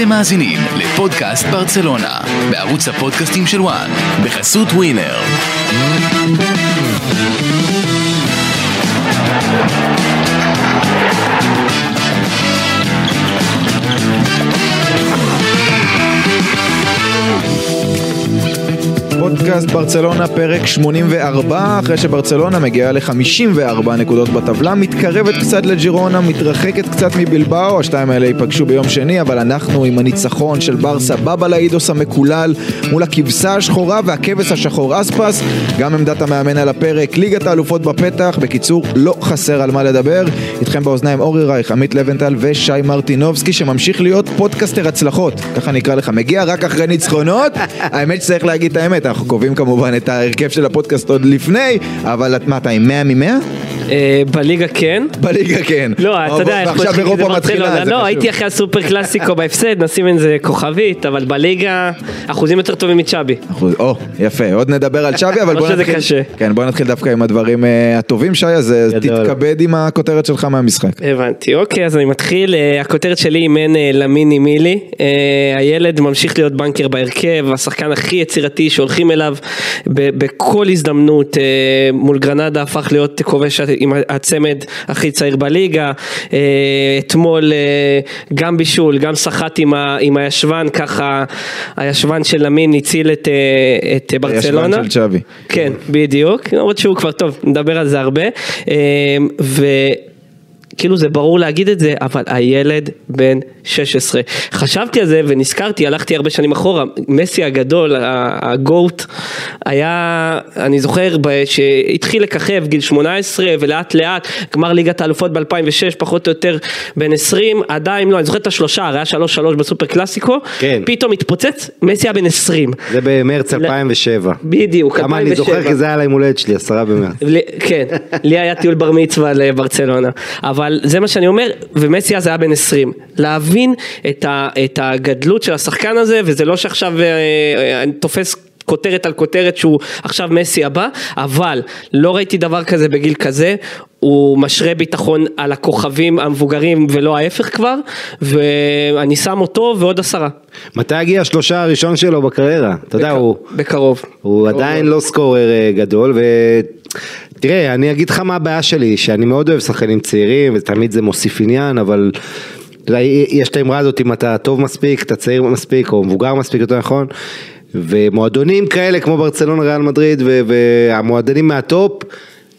אתם מאזינים לפודקאסט ברצלונה, בערוץ הפודקאסטים של וואן, בחסות ווינר. פודקאסט ברצלונה פרק 84 אחרי שברצלונה מגיעה ל-54 נקודות בטבלה מתקרבת קצת לג'ירונה מתרחקת קצת מבלבאו השתיים האלה ייפגשו ביום שני אבל אנחנו עם הניצחון של ברסה בבא לאידוס המקולל מול הכבשה השחורה והכבש השחור אספס גם עמדת המאמן על הפרק ליגת האלופות בפתח בקיצור לא חסר על מה לדבר. איתכם באוזניים אורי רייך עמית לבנטל ושי מרטינובסקי שממשיך להיות פודקאסטר הצלחות. ככה נקרא לך מגיע רק אחרי ניצחונות? האמת שצריך להגיד את האמת אנחנו קובעים כמובן את ההרכב של הפודקאסט עוד לפני, אבל את מה אתה עם 100 מ-100? אה, בליגה כן. בליגה כן. לא, אתה יודע, ועכשיו אירופה מתחילה, זה לא. הייתי אחרי הסופר קלאסיקו בהפסד, נשים איזה כוכבית, אבל בליגה אחוזים יותר טובים מצ'אבי. או, יפה, עוד נדבר על שווי, אבל בוא שזה נתחיל. קשה. כן, בוא נתחיל דווקא עם הדברים אה, הטובים, שי, אז אה. תתכבד עם הכותרת שלך מהמשחק. הבנתי, אוקיי, אז אני מתחיל, הכותרת שלי אין אה, למיני מילי, הילד ממשיך להיות בנקר בהרכב, השחקן הכי יצירתי שהולכים אליו בכל הזדמנות, מול גרנדה הפך להיות כובש עם הצמד הכי צעיר בליגה, אה, אתמול אה, גם בישול, גם סחט עם, ה- עם הישבן, ככה הישבן של למין הציל את, אה, את ברצלונה. הישבן של צ'אבי. כן, בדיוק, למרות שהוא כבר טוב, נדבר על זה הרבה. אמ, וכאילו זה ברור להגיד את זה, אבל הילד בן 16. חשבתי על זה ונזכרתי, הלכתי הרבה שנים אחורה, מסי הגדול, הגוט, היה, אני זוכר, שהתחיל לככב גיל 18 ולאט לאט, גמר ליגת האלופות ב-2006, פחות או יותר בן 20, עדיין לא, אני זוכר את השלושה, הרי היה 3-3 בסופר קלאסיקו, כן. פתאום התפוצץ, מסי היה בן 20. זה במרץ 2007. בדיוק, כמה אני 2007. זוכר כי זה היה ליום הולדת שלי, עשרה במרץ. לי- כן, לי היה טיול בר מצווה לברצלונה, אבל זה מה שאני אומר, ומסי אז היה בן 20. להבין את, ה, את הגדלות של השחקן הזה, וזה לא שעכשיו אה, אה, אני תופס כותרת על כותרת שהוא עכשיו מסי הבא, אבל לא ראיתי דבר כזה בגיל כזה. הוא משרה ביטחון על הכוכבים המבוגרים ולא ההפך כבר, ואני שם אותו ועוד עשרה, מתי הגיע השלושה הראשון שלו בקריירה? אתה יודע, הוא... בקרוב. הוא עדיין לא סקורר אה, גדול ותראה אני אגיד לך מה הבעיה שלי שאני מאוד אוהב שחקנים צעירים ותמיד זה מוסיף עניין אבל יש את האמרה הזאת אם אתה טוב מספיק אתה צעיר מספיק או מבוגר מספיק יותר נכון ומועדונים כאלה כמו ברצלונה ריאל מדריד והמועדונים מהטופ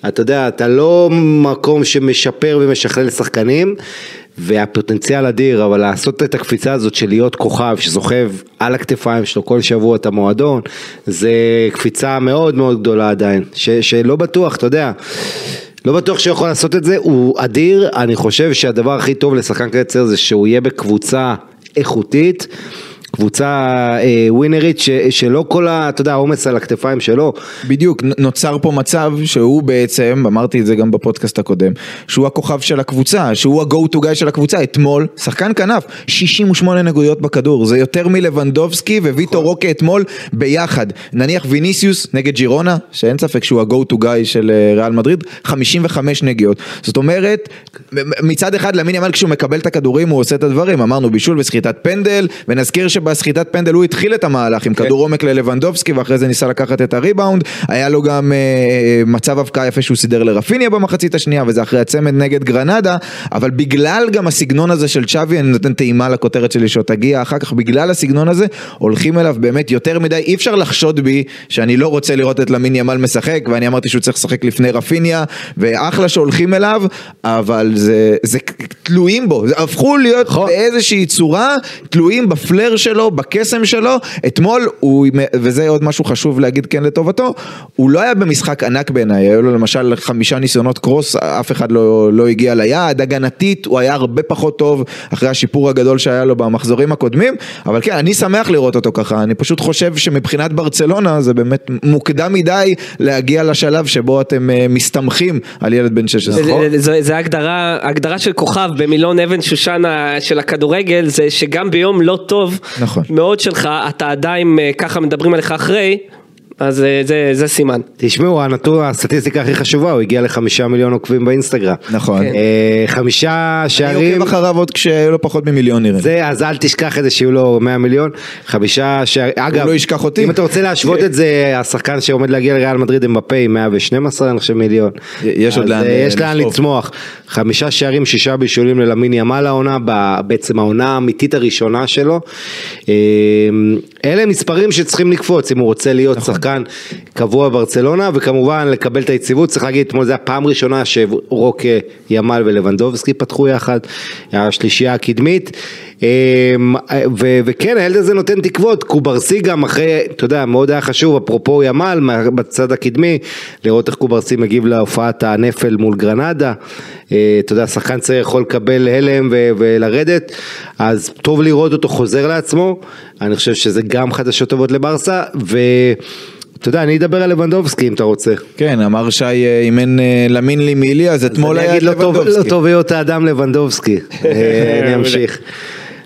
אתה יודע אתה לא מקום שמשפר ומשכלל שחקנים והפוטנציאל אדיר, אבל לעשות את הקפיצה הזאת של להיות כוכב שזוכב על הכתפיים שלו כל שבוע את המועדון, זה קפיצה מאוד מאוד גדולה עדיין, ש, שלא בטוח, אתה יודע, לא בטוח שהוא יכול לעשות את זה, הוא אדיר, אני חושב שהדבר הכי טוב לשחקן צעיר זה שהוא יהיה בקבוצה איכותית. קבוצה אה, ווינרית ש, שלא כל ה... אתה יודע, העומס על הכתפיים שלו. בדיוק, נוצר פה מצב שהוא בעצם, אמרתי את זה גם בפודקאסט הקודם, שהוא הכוכב של הקבוצה, שהוא ה-go to guy של הקבוצה, אתמול, שחקן כנף, 68 נקודות בכדור, זה יותר מלבנדובסקי וויטו רוקה אתמול ביחד. נניח ויניסיוס נגד ג'ירונה, שאין ספק שהוא ה-go to guy של אה, ריאל מדריד, 55 נגיעות. זאת אומרת, מצד אחד למין ימל כשהוא מקבל את הכדורים הוא עושה את הדברים, אמרנו בישול וסחיטת פנדל, ונזכיר שבסחיטת פנדל הוא התחיל את המהלך עם כדור עומק ללבנדובסקי ואחרי זה ניסה לקחת את הריבאונד, היה לו גם אה, אה, מצב הבקעה יפה שהוא סידר לרפיניה במחצית השנייה וזה אחרי הצמד נגד גרנדה, אבל בגלל גם הסגנון הזה של צ'אבי, אני נותן טעימה לכותרת שלי שעוד תגיע אחר כך, בגלל הסגנון הזה הולכים אליו באמת יותר מדי, אי אפשר לחשוד בי שאני לא רוצה לראות את למין ימל משחק ואני אמרתי שהוא צריך לשחק לפני רפיניה ואחלה שהולכים אליו, אבל זה, זה תלויים בו, הפכו להיות באיזושהי צורה תלויים בפלר שלו, בקסם שלו, אתמול הוא, וזה עוד משהו חשוב להגיד כן לטובתו, הוא לא היה במשחק ענק בעיניי, היו לו למשל חמישה ניסיונות קרוס, אף אחד לא, לא הגיע ליעד, הגנתית הוא היה הרבה פחות טוב אחרי השיפור הגדול שהיה לו במחזורים הקודמים, אבל כן, אני שמח לראות אותו ככה, אני פשוט חושב שמבחינת ברצלונה זה באמת מוקדם מדי להגיע לשלב שבו אתם אה, מסתמכים על ילד בן 16. זה- זה- זה- זה הגדרה, הגדרה של כוכב במילון אבן שושן ה- של הכדורגל, זה שגם ביום לא טוב נכון. מאוד שלך, אתה עדיין, אה, ככה מדברים עליך אחרי, אז אה, זה, זה סימן. תשמעו, הנתון, הסטטיסטיקה הכי חשובה, הוא הגיע לחמישה מיליון עוקבים באינסטגרם. נכון. כן. אה, חמישה אני שערים, עוקב אחריו עוד כשהיו לו פחות ממיליון נראה. זה, אז אל תשכח את זה שיהיו לו 100 מיליון, חמישה שערים, אגב, לא ישכח אותי. אם אתה רוצה להשוות את זה, השחקן שעומד להגיע לריאל מדריד אמבפה עם 112 אני חושב מיליון. יש עוד לאן, אה, אה, יש לאן. לצמוח. חמישה שערים, שישה בישולים ללמין ימל העונה, בעצם העונה האמיתית הראשונה שלו. אלה מספרים שצריכים לקפוץ אם הוא רוצה להיות נכון. שחקן קבוע בברצלונה, וכמובן לקבל את היציבות, צריך להגיד, אתמול זו הפעם הראשונה שרוקה, ימל ולבנדובסקי פתחו יחד, השלישייה הקדמית. אה, ו- וכן, הילד הזה נותן תקוות, קוברסי גם אחרי, אתה יודע, מאוד היה חשוב, אפרופו ימל, בצד הקדמי, לראות איך קוברסי מגיב להופעת הנפל מול גרנדה. אה, אתה יודע, שחקן צעיר יכול לקבל הלם ו- ולרדת, אז טוב לראות אותו חוזר לעצמו, אני חושב שזה גם חדשות טובות לברסה, ו... אתה יודע, אני אדבר על לבנדובסקי אם אתה רוצה. כן, אמר שי אה, אם אין אה, למין לי מילי, אז אתמול היה לא לבנדובסקי. לא טוב היות האדם לבנדובסקי, אה, אני אמשיך.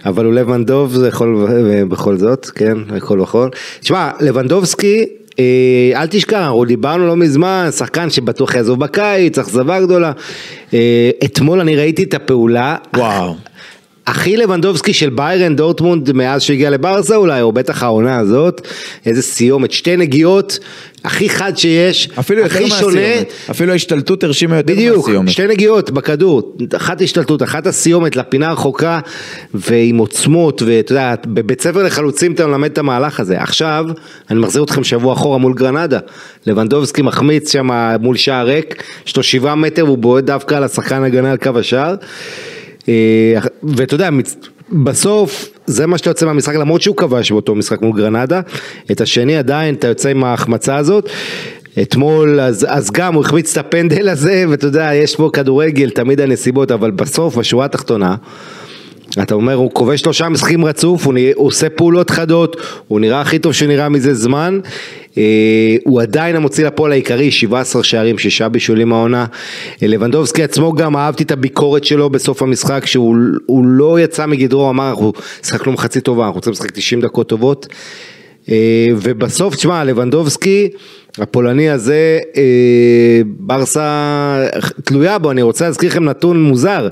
אבל הוא לבנדוב זה יכול בכל זאת, כן, הכל וכל. תשמע, לבנדובסקי, אל תשכח, אנחנו דיברנו לא מזמן, שחקן שבטוח יעזוב בקיץ, אכזבה גדולה. אתמול אני ראיתי את הפעולה. וואו. הכי לבנדובסקי של ביירן דורטמונד מאז שהגיע לברסה אולי, או בטח העונה הזאת, איזה סיומת, שתי נגיעות, הכי חד שיש, אפילו יותר הכי שונה, מהסיומת. אפילו ההשתלטות הרשימה יותר בדיוק, מהסיומת. שתי נגיעות בכדור, אחת השתלטות, אחת הסיומת לפינה הרחוקה ועם עוצמות ואתה יודע, בבית ספר לחלוצים אתה מלמד את המהלך הזה. עכשיו, אני מחזיר אתכם שבוע אחורה מול גרנדה, לבנדובסקי מחמיץ שם מול שער ריק, יש לו שבעה מטר והוא בועט דווקא על השחקן הגנה על קו השער. אה, ואתה יודע, בסוף זה מה שאתה יוצא מהמשחק למרות שהוא כבש באותו משחק מול גרנדה, את השני עדיין אתה יוצא עם ההחמצה הזאת. אתמול אז, אז גם הוא החמיץ את הפנדל הזה ואתה יודע יש פה כדורגל תמיד הנסיבות אבל בסוף בשורה התחתונה אתה אומר הוא כובש שלושה משחקים רצוף הוא, נראה, הוא עושה פעולות חדות הוא נראה הכי טוב שנראה מזה זמן. אה, הוא עדיין המוציא לפועל העיקרי 17 שערים שישה בישולים העונה. אה, לבנדובסקי עצמו גם אהבתי את הביקורת שלו בסוף המשחק שהוא הוא לא יצא מגדרו אמר אנחנו שחקנו מחצית טובה אנחנו רוצים לשחק 90 דקות טובות. אה, ובסוף, תשמע, לבנדובסקי, הפולני הזה, אה, ברסה תלויה בו, אני רוצה להזכיר לכם נתון מוזר.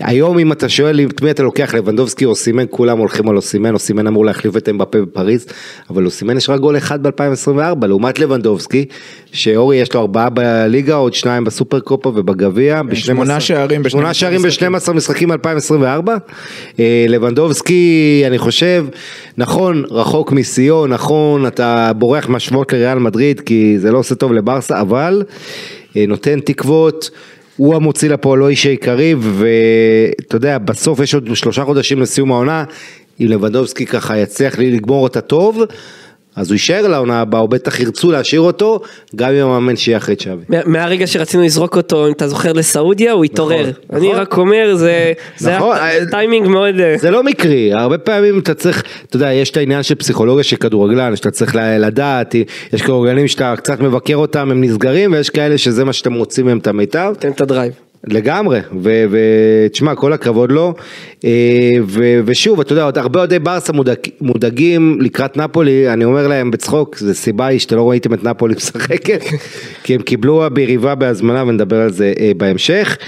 היום אם אתה שואל את מי אתה לוקח, לבנדובסקי או סימן, כולם הולכים על אוסימן, אוסימן אמור להחליף את אמבפה בפריז, אבל אוסימן יש רק גול אחד ב-2024, לעומת לבנדובסקי, שאורי יש לו ארבעה בליגה, עוד שניים בסופר קופה ובגביע. ב- שמונה 12 שערים ב- שמונה 12 שערים משחקים. ב-12 משחקים 2024. אה, לבנדובסקי, אני חושב, נכון, רחוק משיאו, נכון, אתה בורח מהשוואות לריאל מדריד, כי זה לא עושה טוב לברסה, אבל אה, נותן תקוות. הוא המוציא לפועל לא אישי קריב, ואתה יודע, בסוף יש עוד שלושה חודשים לסיום העונה, אם לבנדובסקי ככה יצליח לי לגמור אותה טוב, אז הוא יישאר לעונה הבאה, או בטח ירצו להשאיר אותו, גם אם המאמן שיהיה אחרי צ'אבי. מה- מהרגע שרצינו לזרוק אותו, אם אתה זוכר, לסעודיה, הוא התעורר. אני נכון. רק אומר, זה זה היה נכון, ט- טיימינג מאוד... אה, זה לא מקרי, הרבה פעמים אתה צריך, אתה יודע, יש את העניין של פסיכולוגיה של כדורגלן, שאתה צריך לדעת, יש כדורגלנים שאתה קצת מבקר אותם, הם נסגרים, ויש כאלה שזה מה שאתם רוצים מהם את המיטב. תן את הדרייב. לגמרי, ותשמע, כל הכבוד לו, אה, ו- ושוב, אתה יודע, עוד הרבה אוהדי ברסה מודאג, מודאגים לקראת נפולי, אני אומר להם בצחוק, זה סיבה היא שאתם לא ראיתם את נפולי משחקת, כי הם קיבלו ביריבה בהזמנה ונדבר על זה אה, בהמשך.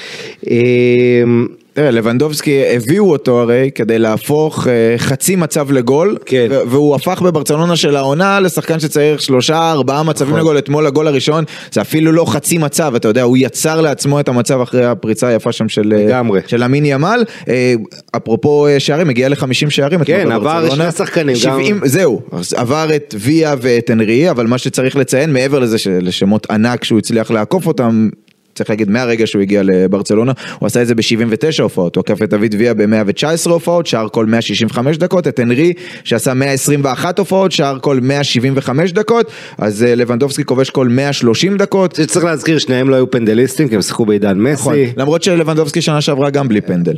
אה, תראה, לבנדובסקי הביאו אותו הרי כדי להפוך אה, חצי מצב לגול, כן. והוא הפך בברצלונה של העונה לשחקן שצריך שלושה ארבעה מצבים נכון. לגול, אתמול הגול הראשון זה אפילו לא חצי מצב, אתה יודע, הוא יצר לעצמו את המצב אחרי הפריצה היפה שם של אה, לגמרי. של אמין ימל, אה, אפרופו שערים, הגיע ל-50 שערים כן, עבר. שני שחקנים, גם- 70, זהו, אז עבר את ויה ואת אנרי, אבל מה שצריך לציין מעבר לזה שלשמות ענק שהוא הצליח לעקוף אותם, צריך להגיד מהרגע שהוא הגיע לברצלונה, הוא עשה את זה ב-79 הופעות, הוא עקף את דוד ויה ב-119 הופעות, שער כל 165 דקות, את אנרי שעשה 121 הופעות, שער כל 175 דקות, אז אה, לבנדובסקי כובש כל 130 דקות. צריך להזכיר, שניהם לא היו פנדליסטים, כי הם שיחקו בעידן נכון, מסי. למרות שלבנדובסקי שנה שעברה גם בלי פנדל.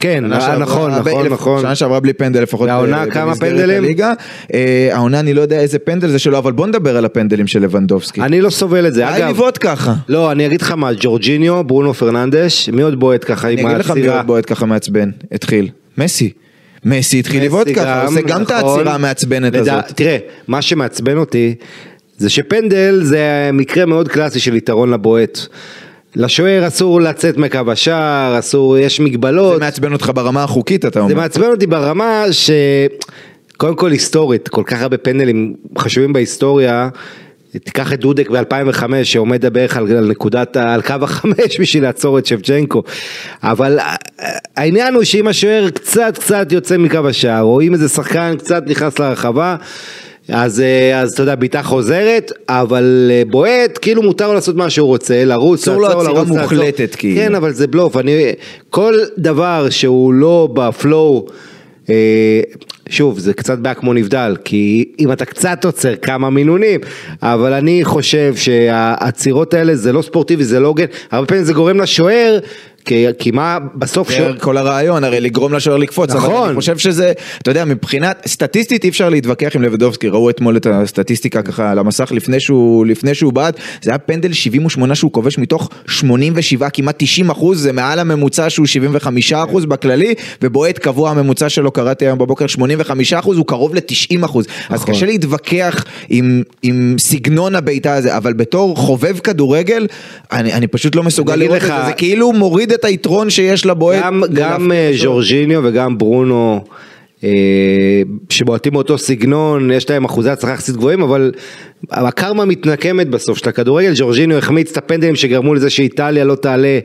כן, שנה שעברה- נכון, נכון, נכון. שנה שעברה בלי פנדל לפחות. והעונה כמה פנדלים? אה, העונה אני לא יודע איזה פנדל זה שלו, אבל בוא נדבר על הפנדלים של לבנדובסקי. אני לא סובל את זה, אגב. לבעוט ככה. לא, אני אגיד לך מה, ג'ורג'יניו, ברונו פרננדש, מי עוד בועט ככה עם אני אגיד לך מי העצירה? עוד בועט ככה מעצבן, התחיל. מסי. מסי התחיל לבעוט ככה, עושה גם את נכון. העצירה המעצבנת הזאת. תראה, מה שמעצבן אותי, זה שפנדל זה מקרה מאוד קלאסי של יתרון לבועט. לשוער אסור לצאת מקו השער, אסור, יש מגבלות. זה מעצבן אותך ברמה החוקית אתה זה אומר. מעצבן אותי ברמה ש... קודם כל היסטורית, כל כך הרבה פנדלים חשובים בהיסטוריה. תיקח את דודק ב-2005 שעומד בערך על, על נקודת, על קו החמש בשביל לעצור את שבצ'נקו. אבל ה- העניין הוא שאם השוער קצת קצת יוצא מקו השער, או אם איזה שחקן קצת נכנס לרחבה, אז, אה, אז אתה יודע, בעיטה חוזרת, אבל אה, בועט, כאילו מותר לו לעשות מה שהוא רוצה, לרוץ, לעצור, עצירה לרוץ, לעצור. מוחלטת, כאילו. כן, אבל זה בלוף, אני, כל דבר שהוא לא בפלואו, אה, שוב, זה קצת בעיה כמו נבדל, כי אם אתה קצת עוצר כמה מינונים, אבל אני חושב שהעצירות האלה זה לא ספורטיבי, זה לא הוגן, הרבה פעמים זה גורם לשוער, כי, כי מה בסוף זה שוער... כל הרעיון, הרי לגרום לשוער לקפוץ, אבל נכון. אני חושב שזה, אתה יודע, מבחינת, סטטיסטית אי אפשר להתווכח עם לבדובסקי, ראו אתמול את הסטטיסטיקה ככה על המסך לפני שהוא, לפני שהוא בעט, זה היה פנדל 78 שהוא כובש מתוך 87, כמעט 90 אחוז, זה מעל הממוצע שהוא 75 אחוז בכללי, ובועט קבוע הממוצע שלו, קראתי היום בבוקר 85 אחוז, הוא קרוב ל-90 אחוז, אז נכון. קשה להתווכח עם, עם סגנון הבעיטה הזה, אבל בתור חובב כדורגל, אני, אני פשוט לא מסוגל לראות את לך- זה, זה כאילו מוריד את היתרון שיש לבועט. גם, גם שוער. ז'ורג'יניו וגם ברונו, אה, שבועטים באותו סגנון, יש להם אחוזי הצלחה יחסית גבוהים, אבל הקרמה מתנקמת בסוף של הכדורגל, ז'ורג'יניו החמיץ את הפנדלים שגרמו לזה שאיטליה לא תעלה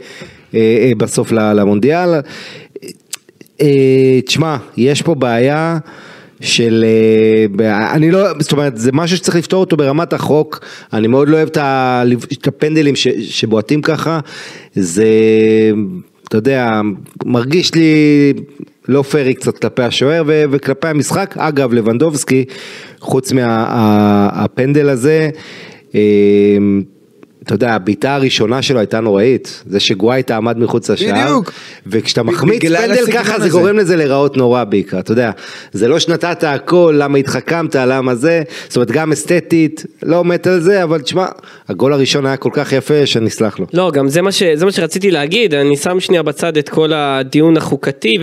אה, בסוף למונדיאל. אה, תשמע, יש פה בעיה של, אה, אני לא, זאת אומרת, זה משהו שצריך לפתור אותו ברמת החוק, אני מאוד לא אוהב את הפנדלים ש- שבועטים ככה, זה, אתה יודע, מרגיש לי לא פיירי קצת כלפי השוער וכלפי המשחק, אגב, לבנדובסקי, חוץ מהפנדל הזה, אה, אתה יודע, הבעיטה הראשונה שלו הייתה נוראית, זה שגווייטה עמד מחוץ לשער, בדיוק. וכשאתה מחמיץ פנדל ככה זה הזה. גורם לזה להיראות נורא בעיקר, אתה יודע, זה לא שנתת הכל, למה התחכמת, למה זה, זאת אומרת גם אסתטית, לא מת על זה, אבל תשמע, הגול הראשון היה כל כך יפה שנסלח לו. לא, גם זה מה, ש, זה מה שרציתי להגיד, אני שם שנייה בצד את כל הדיון החוקתי,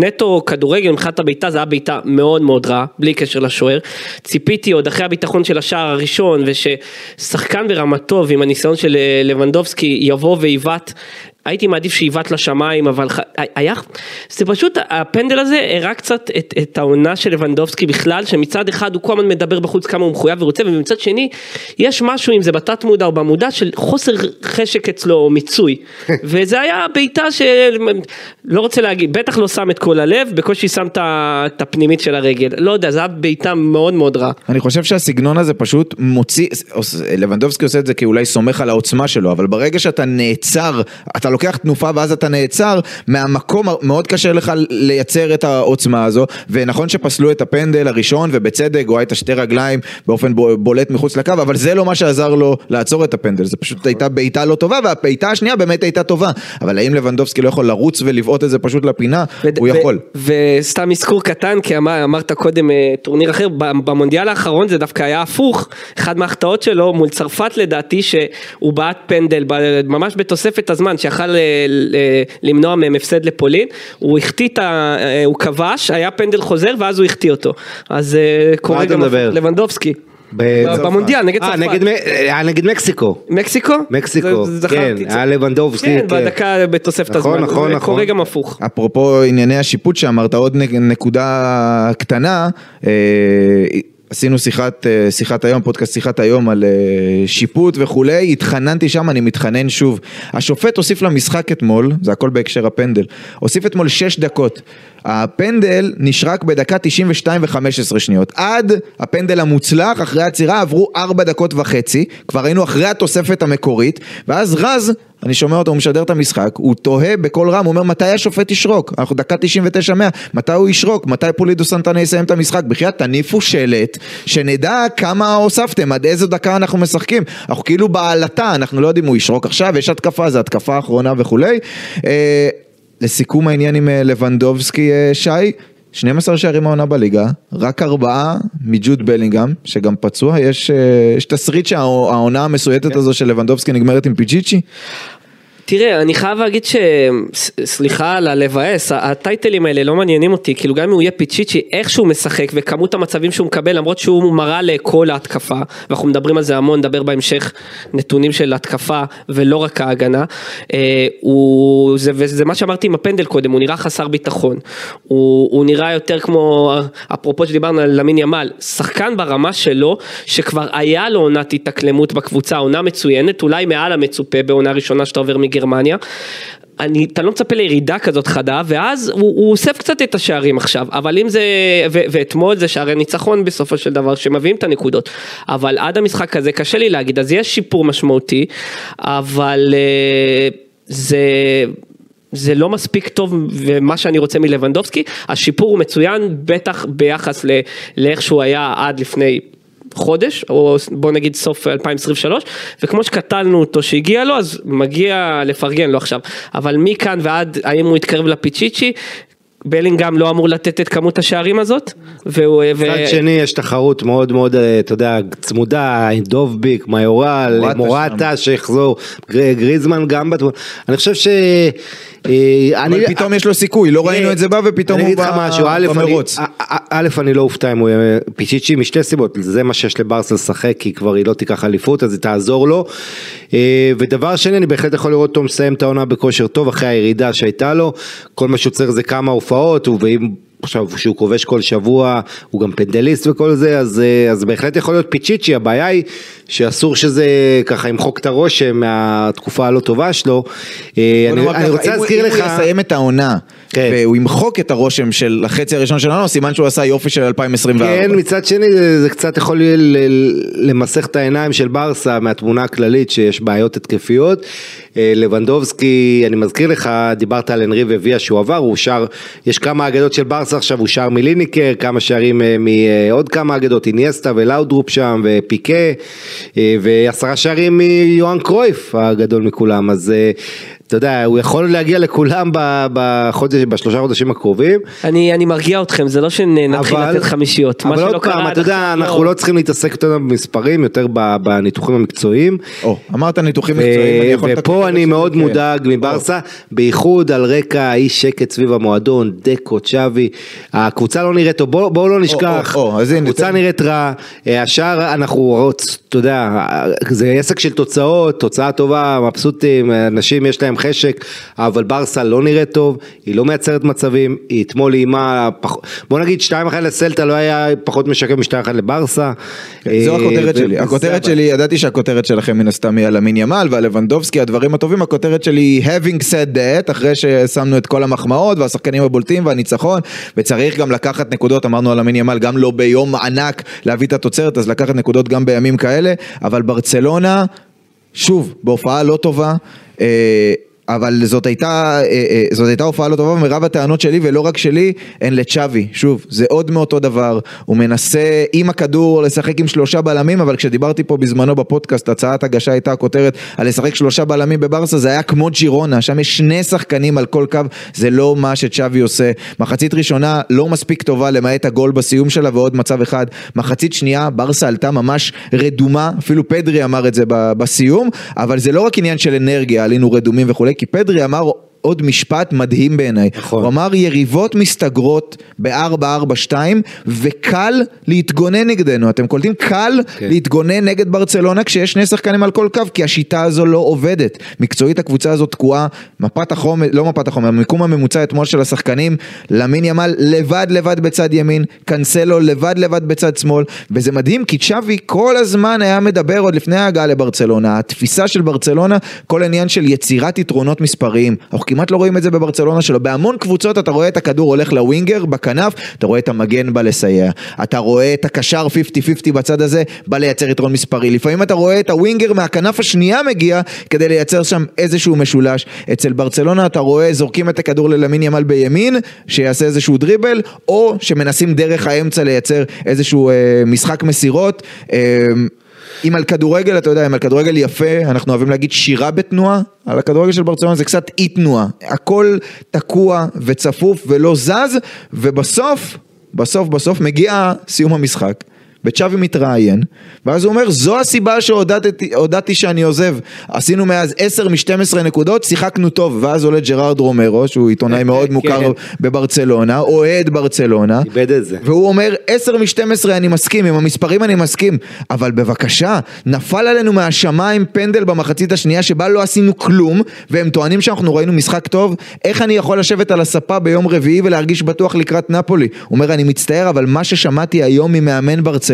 נטו כדורגל מבחינת הבעיטה, זה היה בעיטה מאוד מאוד רעה, בלי קשר לשוער. ציפיתי עוד אחרי הביטחון של השער הראשון, וששחקן ברמתו ועם הניסיון של אה, לבנדובסקי יבוא ויבעט. הייתי מעדיף שיבעט לשמיים, אבל היה, זה פשוט, הפנדל הזה הראה קצת את, את העונה של לבנדובסקי בכלל, שמצד אחד הוא כל הזמן מדבר בחוץ כמה הוא מחויב ורוצה, ומצד שני, יש משהו, אם זה בתת מודע או במודע, של חוסר חשק אצלו או מיצוי. וזה היה בעיטה של, לא רוצה להגיד, בטח לא שם את כל הלב, בקושי שם את הפנימית של הרגל. לא יודע, זה היה בעיטה מאוד מאוד רעה. אני חושב שהסגנון הזה פשוט מוציא, לבנדובסקי עושה את זה כי אולי סומך על העוצמה שלו, אבל ברגע שאתה נעצר, אתה לוקח תנופה ואז אתה נעצר, מהמקום מאוד קשה לך לייצר את העוצמה הזו, ונכון שפסלו את הפנדל הראשון, ובצדק, הוא היה את השתי רגליים באופן בו- בולט מחוץ לקו, אבל זה לא מה שעזר לו לעצור את הפנדל, זה פשוט הייתה בעיטה לא טובה, והבעיטה השנייה באמת הייתה טובה, אבל האם לבנדובסקי לא יכול לרוץ ולבעוט את זה פשוט לפינה? הוא יכול. וסתם אזכור קטן, כי אמר, אמרת קודם אה, טורניר אחר, במונדיאל האחרון זה דווקא היה הפוך, אחד מההחטאות שלו מול צרפת לדעתי, שהוא בעט פנדל ממש בתוספת הזמן, שיכל אה, ל- למנוע מהם הפסד לפולין, הוא החטיא את ה... אה, הוא כבש, היה פנדל חוזר ואז הוא החטיא אותו. אז אה, קורה גם. לבנדובסקי. במונדיאל, נגד אה, צרפת. היה נגד מקסיקו. מקסיקו? מקסיקו, כן. היה לבנדובסקי. כן, בדקה בתוספת נכון, הזמן. נכון, זה נכון. קורה גם הפוך. אפרופו ענייני השיפוט שאמרת, עוד נק- נקודה קטנה, אה, עשינו שיחת, אה, שיחת היום, פודקאסט שיחת היום על אה, שיפוט וכולי, התחננתי שם, אני מתחנן שוב. השופט הוסיף למשחק אתמול, זה הכל בהקשר הפנדל, הוסיף אתמול 6 דקות. הפנדל נשרק בדקה 92 ו-15 שניות. עד הפנדל המוצלח, אחרי העצירה עברו 4 דקות וחצי, כבר היינו אחרי התוספת המקורית, ואז רז, אני שומע אותו, הוא משדר את המשחק, הוא תוהה בקול רם, הוא אומר מתי השופט ישרוק? אנחנו דקה 99-100, מתי הוא ישרוק? מתי פולידו סנטנה יסיים את המשחק? בחייאת תניפו שלט, שנדע כמה הוספתם, עד איזו דקה אנחנו משחקים. אנחנו כאילו בעלתה, אנחנו לא יודעים הוא ישרוק עכשיו, יש התקפה, זו התקפה האחרונה וכולי. אה, לסיכום העניין עם אה, לבנדובסקי, אה, שי, 12 שערים העונה בליגה, רק ארבעה מג'וד בלינגהם, שגם פצוע, יש, אה, יש תסריט שהעונה המסויטת הזו של לבנדובסקי נגמרת עם פיג'יצ'י? תראה, אני חייב להגיד ש... סליחה על הלבאס, הטייטלים האלה לא מעניינים אותי, כאילו גם אם הוא יהיה פיצ'יצ'י, איך שהוא משחק וכמות המצבים שהוא מקבל, למרות שהוא מראה לכל ההתקפה, ואנחנו מדברים על זה המון, נדבר בהמשך נתונים של התקפה ולא רק ההגנה, אה, הוא... זה, וזה מה שאמרתי עם הפנדל קודם, הוא נראה חסר ביטחון, הוא, הוא נראה יותר כמו, אפרופו שדיברנו על למין ימל, שחקן ברמה שלו, שכבר היה לו עונת התאקלמות בקבוצה, עונה מצוינת, אולי מעל המצופה בעונה ראשונה שאתה עובר מגרמניה. אני, אתה לא מצפה לירידה כזאת חדה, ואז הוא, הוא אוסף קצת את השערים עכשיו, אבל אם זה, ו, ואתמול זה שערי ניצחון בסופו של דבר, שמביאים את הנקודות, אבל עד המשחק הזה קשה לי להגיד, אז יש שיפור משמעותי, אבל אה, זה... זה לא מספיק טוב ומה שאני רוצה מלבנדובסקי, השיפור הוא מצוין בטח ביחס לאיך שהוא היה עד לפני חודש, או בוא נגיד סוף 2023, וכמו שקטלנו אותו שהגיע לו, אז מגיע לפרגן לו עכשיו. אבל מכאן ועד, האם הוא יתקרב לפיצ'יצ'י, בלינגהם לא אמור לתת את כמות השערים הזאת, והוא... ו- מצד שני יש תחרות מאוד מאוד, אה, אתה יודע, צמודה, דובביק, מיורל, מורטה מורטה שיחזור, גר- גריזמן גם בתמונה, אני חושב ש... אה, אבל אני- פתאום יש לו סיכוי, לא ראינו את זה בא ופתאום הוא במרוץ. א', אני לא אופתע אם הוא יהיה פיצ'יצ'י משתי סיבות, זה מה שיש לברסה לשחק, כי כבר היא לא תיקח אליפות, אז היא תעזור לו. אה, ודבר שני, אני בהחלט יכול לראות אותו מסיים את העונה בכושר טוב, אחרי הירידה שהייתה לו, כל מה שהוא צריך זה כמה הופעות, ואם... עכשיו שהוא כובש כל שבוע, הוא גם פנדליסט וכל זה, אז, אה, אז בהחלט יכול להיות פיצ'יצ'י, הבעיה היא שאסור שזה ככה ימחוק את הרושם מהתקופה הלא טובה שלו. אה, אני, אני ככה, רוצה להזכיר לך... אם הוא יסיים את העונה, כן. והוא ימחוק את הרושם של החצי הראשון של העונה, סימן שהוא עשה יופי של 2024. כן, מצד שני זה, זה קצת יכול למסך את העיניים של ברסה מהתמונה הכללית שיש בעיות התקפיות. אה, לבנדובסקי, אני מזכיר לך, דיברת על הנרי וויה שהוא עבר, הוא שר, יש כמה אגדות של ברסה עכשיו, הוא שר מליניקר, כמה שערים אה, מעוד כמה אגדות, איניאסטה ולאודרופ שם ופיקה, אה, ועשרה שערים מיוהאן קרויף הגדול מכולם, אז אה, אתה יודע, הוא יכול להגיע לכולם ב- בחודש, בשלושה חודשים הקרובים. אני, אני מרגיע אתכם, זה לא שנתחיל אבל- לתת חמישיות, מה אבל שלא עוד קרה פעם, עד אתה יודע, עכשיו, אנחנו לא צריכים להתעסק יותר במספרים, יותר ב- בניתוחים המקצועיים. או, אמרת ניתוחים ו- מקצועיים, אני יכול... ופה אני מאוד כן. מודאג מברסה, בייחוד על רקע האי שקט סביב המועדון, דקו, צ'אבי, הקבוצה לא נראית טוב, בואו בואו לא נשכח, או, או, אז הנה, הקבוצה נראית רע, אה, השאר אנחנו רוצ, אתה יודע, זה עסק של תוצאות, תוצאה טובה, מבסוטים, אנשים יש להם חשק, אבל ברסה לא נראית טוב, היא לא מייצרת מצבים, היא אתמול איימה, פח- בוא נגיד 2-1 לסלטה לא היה פחות משקף מ-2-1 לברסה. כן, זו אה, הכותרת שלי, הכותרת. שלי, ידעתי שהכותרת שלכם מן הסתם היא על המין ימל ועל לבנדובסקי, הדברים הטובים, הכותרת שלי היא having said that, אחרי ששמנו את כל המחמאות והשחקנים הבולטים והניצחון, וצריך גם לקחת נקודות, אמרנו על המין ימל, גם לא ביום ענק להביא את התוצרת, אז לקחת נקודות גם בימים כאלה, אבל ברצלונה, שוב, בהופעה לא טובה, אה, אבל זאת הייתה, אה, אה, זאת הייתה הופעה לא טובה, ומרב הטענות שלי, ולא רק שלי, הן לצ'אבי. שוב, זה עוד מאותו דבר, הוא מנסה עם הכדור לשחק עם שלושה בלמים, אבל כשדיברתי פה בזמנו בפודקאסט, הצעת הגשה הייתה הכותרת על לשחק שלושה בלמים בברסה, זה היה כמו ג'ירונה, שם יש שני שחקנים על כל קו, זה לא מה שצ'אבי עושה. מחצית ראשונה לא מספיק טובה, למעט הגול בסיום שלה ועוד מצב אחד. מחצית שנייה, ברסה עלתה ממש רדומה, אפילו פדרי אמר את זה בסיום, אבל זה לא רק עניין של אנרגיה, עלינו רדומים וכולי, כי פדרי אמר עוד משפט מדהים בעיניי. נכון. הוא אמר יריבות מסתגרות ב-4-4-2 וקל להתגונן נגדנו. אתם קולטים? קל כן. להתגונן נגד ברצלונה כשיש שני שחקנים על כל קו, כי השיטה הזו לא עובדת. מקצועית הקבוצה הזאת תקועה, מפת החומר, לא מפת החומר, המיקום הממוצע אתמול של השחקנים, למין ימל לבד לבד בצד ימין, קנסלו לבד לבד בצד שמאל, וזה מדהים כי צ'אבי כל הזמן היה מדבר עוד לפני ההגעה לברצלונה, התפיסה של ברצלונה, כל עניין של יצירת יתרונות מספריים. אנחנו כמעט לא רואים את זה בברצלונה שלו, בהמון קבוצות אתה רואה את הכדור הולך לווינגר בכנף, אתה רואה את המגן בא לסייע, אתה רואה את הקשר 50-50 בצד הזה, בא לייצר יתרון מספרי, לפעמים אתה רואה את הווינגר מהכנף השנייה מגיע כדי לייצר שם איזשהו משולש, אצל ברצלונה אתה רואה זורקים את הכדור ללמין ימל בימין, שיעשה איזשהו דריבל, או שמנסים דרך האמצע לייצר איזשהו אה, משחק מסירות. אה, אם על כדורגל, אתה יודע, אם על כדורגל יפה, אנחנו אוהבים להגיד שירה בתנועה, על הכדורגל של ברצלונה זה קצת אי תנועה. הכל תקוע וצפוף ולא זז, ובסוף, בסוף בסוף מגיע סיום המשחק. וצ'אבי מתראיין, ואז הוא אומר, זו הסיבה שהודעתי הודעתי שאני עוזב. עשינו מאז 10 מ-12 נקודות, שיחקנו טוב, ואז עולה ג'רארד רומרו, שהוא עיתונאי מאוד מוכר כן. בברצלונה, אוהד ברצלונה, איבד את זה. והוא אומר, 10 מ-12 אני מסכים, עם המספרים אני מסכים, אבל בבקשה, נפל עלינו מהשמיים פנדל במחצית השנייה שבה לא עשינו כלום, והם טוענים שאנחנו ראינו משחק טוב, איך אני יכול לשבת על הספה ביום רביעי ולהרגיש בטוח לקראת נפולי? הוא אומר, אני מצטער, אבל מה ששמעתי היום ממאמן ברצלונה,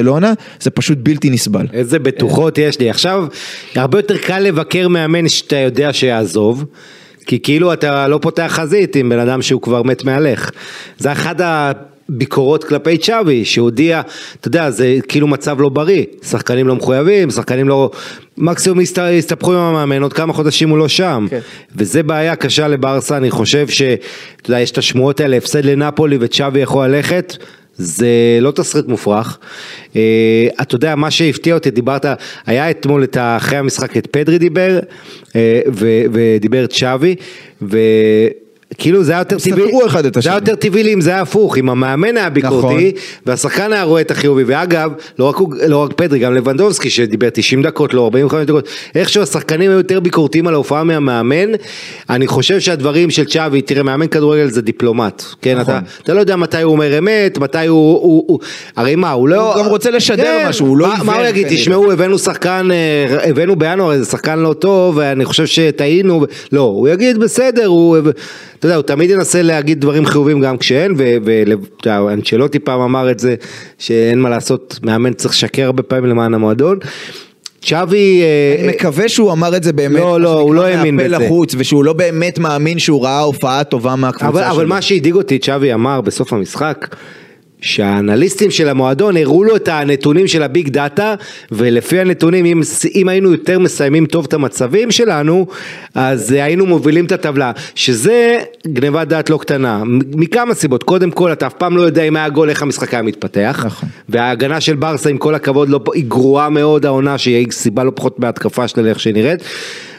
זה פשוט בלתי נסבל. איזה בטוחות יש לי. עכשיו, הרבה יותר קל לבקר מאמן שאתה יודע שיעזוב. כי כאילו אתה לא פותח חזית עם בן אדם שהוא כבר מת מהלך. זה אחד הביקורות כלפי צ'אבי, שהודיע, אתה יודע, זה כאילו מצב לא בריא. שחקנים לא מחויבים, שחקנים לא... מקסימום יסתבכו עם המאמן, עוד כמה חודשים הוא לא שם. כן. וזה בעיה קשה לברסה, אני חושב ש... אתה יודע, יש את השמועות האלה, הפסד לנפולי וצ'אבי יכול ללכת. זה לא תסריט מופרך. אה, אתה יודע, מה שהפתיע אותי, דיברת, היה אתמול את אחרי המשחק את פדרי דיבר, אה, ו- ודיבר צ'אבי, וכאילו זה היה יותר טבעי, זה היה. יותר טבעי לי אם זה היה הפוך, אם המאמן היה ביקורתי, והשחקן היה רואה את החיובי, ואגב, לא רק, לא רק פדרי, גם לבנדובסקי שדיבר 90 דקות, לא 45 דקות, איכשהו השחקנים היו יותר ביקורתיים על ההופעה מהמאמן, אני חושב שהדברים של צ'אבי, תראה, מאמן כדורגל זה דיפלומט, כן, אתה, אתה לא יודע מתי הוא אומר אמת, מתי הוא, הוא, הוא הרי מה, הוא לא... הוא גם רוצה לשדר משהו, הוא לא מה, עיוור מה הוא יגיד. תשמעו, הבאנו שחקן, אה, הבאנו בינואר איזה שחקן לא טוב, ואני חושב שטעינו, לא, הוא יגיד בסדר, הוא, אתה יודע, הוא תמיד ינסה להגיד דברים חיובים גם כשאין, ואנצ'לוטי פעם אמר את זה, שאין מה לעשות, מאמן צריך לשקר הרבה פעמים למען המועדון. צ'אבי, אה, אני מקווה שהוא אמר את זה באמת, לא, לא, הוא לא האמין בזה. לחוץ, ושהוא לא באמת מאמין שהוא ראה הופעה טובה מהקבוצה אבל, שלו. אבל מה שהדאיג אותי, צ'אבי אמר בסוף המשחק, שהאנליסטים של המועדון הראו לו את הנתונים של הביג דאטה, ולפי הנתונים, אם, אם היינו יותר מסיימים טוב את המצבים שלנו, אז אה, היינו מובילים את הטבלה, שזה גניבת דעת לא קטנה, מכמה סיבות, קודם כל אתה אף פעם לא יודע אם היה גול, איך המשחק היה מתפתח, נכון. וההגנה של ברסה עם כל הכבוד לא, היא גרועה מאוד העונה, שהיא סיבה לא פחות מההתקפה שלה לאיך שהיא נראית.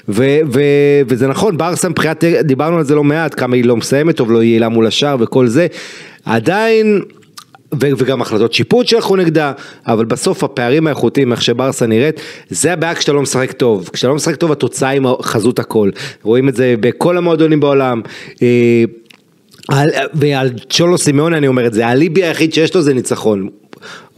ו- ו- וזה נכון, ברסה מבחינת, דיברנו על זה לא מעט, כמה היא לא מסיימת טוב, לא יעילה מול השאר וכל זה, עדיין, וגם החלטות שיפוט שהלכו נגדה, אבל בסוף הפערים האיכותיים, איך שברסה נראית, זה הבעיה כשאתה לא משחק טוב, כשאתה לא משחק טוב התוצאה היא חזות הכל, רואים את זה בכל המועדונים בעולם. אה, על, ועל צ'ולו סימאוני אני אומר את זה, האליבי היחיד שיש לו זה ניצחון.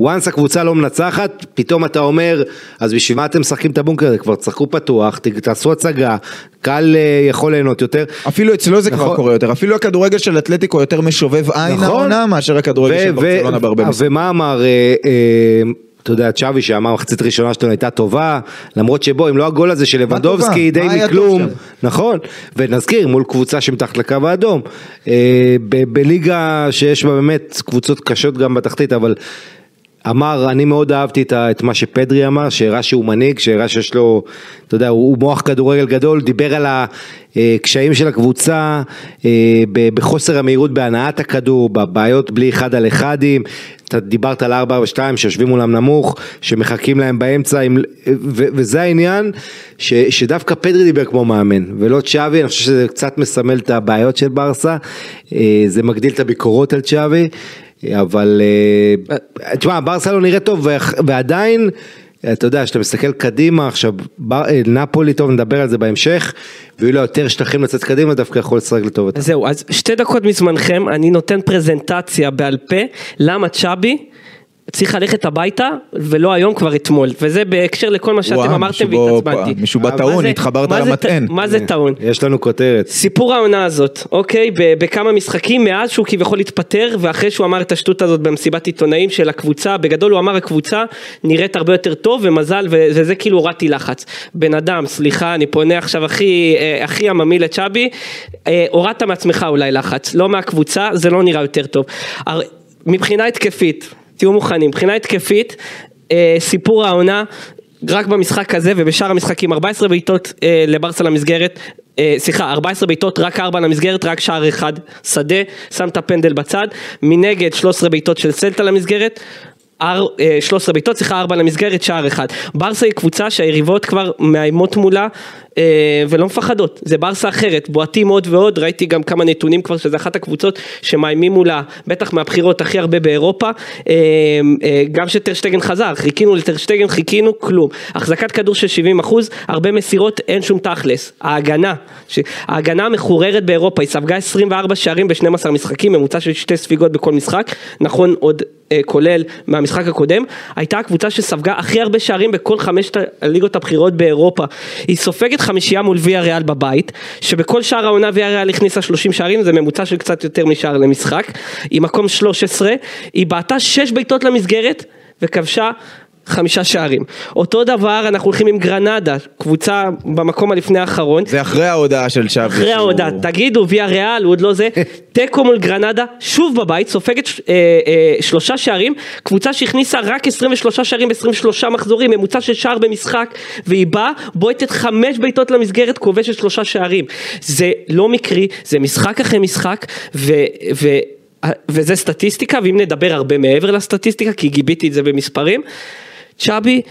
Once הקבוצה לא מנצחת, פתאום אתה אומר, אז בשביל מה אתם משחקים את הבונקר הזה? כבר תשחקו פתוח, תעשו הצגה, קל אה, יכול ליהנות יותר. אפילו אצלו זה כבר נכון. קורה יותר, אפילו הכדורגל של אתלטיקו יותר משובב עין נכון. העונה מאשר הכדורגל של ברצלונה בהרבה משחקים. ומה אמר, אה, אה, אתה יודע, צ'אבי שאמר מחצית ראשונה שלנו הייתה טובה, למרות שבו, אם לא הגול הזה של לבנדובסקי? די מכלום? נכון, ונזכיר, מול קבוצה שמתחת לקו האדום, אה, בליגה שיש בה באמת קבוצות קשות גם בתחתית, אבל... אמר, אני מאוד אהבתי את, מה שפדרי אמר, שהראה שהוא מנהיג, שהראה שיש לו, אתה יודע, הוא, הוא מוח כדורגל גדול, דיבר על הקשיים של הקבוצה, אה, בחוסר המהירות בהנעת הכדור, בבעיות בלי אחד על אחדים, אתה דיברת על 4-4-2 שיושבים מולם נמוך, שמחכים להם באמצע, עם, ו, וזה העניין, ש, שדווקא פדרי דיבר כמו מאמן, ולא צ'אבי, אני חושב שזה קצת מסמל את הבעיות של ברסה, אה, זה מגדיל את הביקורות על צ'אבי. אבל אה, תשמע, ברסה לא נראה טוב ועדיין, אתה יודע, כשאתה מסתכל קדימה עכשיו, אה, נפולי טוב, נדבר על זה בהמשך, ויהיו לו יותר שטחים לצאת קדימה, דווקא יכול לשחק לטובתם. זהו, אז שתי דקות מזמנכם, אני נותן פרזנטציה בעל פה, למה צ'אבי צריך ללכת הביתה, ולא היום כבר אתמול, וזה בהקשר לכל מה שאתם וואו, אמרתם והתעצבנתי. מישהו בא מה טעון, זה- התחברת מה זה למטען. מה זה טעון? יש לנו כותרת. סיפור העונה הזאת, אוקיי, בכמה משחקים מאז שהוא כביכול התפטר ואחרי שהוא אמר את השטות הזאת במסיבת עיתונאים של הקבוצה, בגדול הוא אמר הקבוצה נראית הרבה יותר טוב ומזל וזה כאילו הורדתי לחץ. בן אדם, סליחה, אני פונה עכשיו הכי, אה, הכי עממי לצ'אבי, אה, הורדת מעצמך אולי לחץ, לא מהקבוצה, זה לא נראה יותר טוב. מבחינה התקפית, תהיו מוכנים, מבחינה התקפית, אה, סיפור העונה, רק במשחק הזה ובשאר המשחקים 14 בעיטות אה, לברסה למסגרת, אה, סליחה 14 בעיטות רק 4 למסגרת, רק שער אחד שדה, שם את הפנדל בצד, מנגד 13 בעיטות של סלטה למסגרת. אר- אה, 13 בעיטות, סליחה 4 למסגרת, שער אחד. ברסה היא קבוצה שהיריבות כבר מאיימות מולה ולא מפחדות, זה ברסה אחרת, בועטים עוד ועוד, ראיתי גם כמה נתונים כבר שזה אחת הקבוצות שמאיימים מולה, בטח מהבחירות הכי הרבה באירופה, אה, אה, גם שטרשטגן חזר, חיכינו לטרשטגן, חיכינו, כלום. החזקת כדור של 70 אחוז, הרבה מסירות, אין שום תכלס. ההגנה. ההגנה המחוררת באירופה, היא ספגה 24 שערים ב-12 משחקים, ממוצע של שתי ספיגות בכל משחק, נכון עוד אה, כולל מהמשחק הקודם, הייתה הקבוצה שספגה הכי הרבה שערים בכל חמשת הליגות הבכירות באירופה. היא סופגת חמישייה מול ויה ריאל בבית, שבכל שער העונה ויה ריאל הכניסה 30 שערים, זה ממוצע של קצת יותר משער למשחק. היא מקום 13, היא בעטה 6 בעיטות למסגרת וכבשה חמישה שערים. אותו דבר אנחנו הולכים עם גרנדה, קבוצה במקום הלפני האחרון. זה אחרי ההודעה של שווי. אחרי ההודעה, תגידו, ויה ריאל, הוא עוד לא זה, תיקו מול גרנדה, שוב בבית, סופגת אה, אה, שלושה שערים, קבוצה שהכניסה רק 23 שערים ב-23 מחזורים, ממוצע של שער במשחק, והיא באה, בועטת חמש בעיטות למסגרת, כובשת שלושה שערים. זה לא מקרי, זה משחק אחרי משחק, ו... ו וזה סטטיסטיקה, ואם נדבר הרבה מעבר לסטטיסטיקה, כי גיביתי את זה במספרים, צ'אבי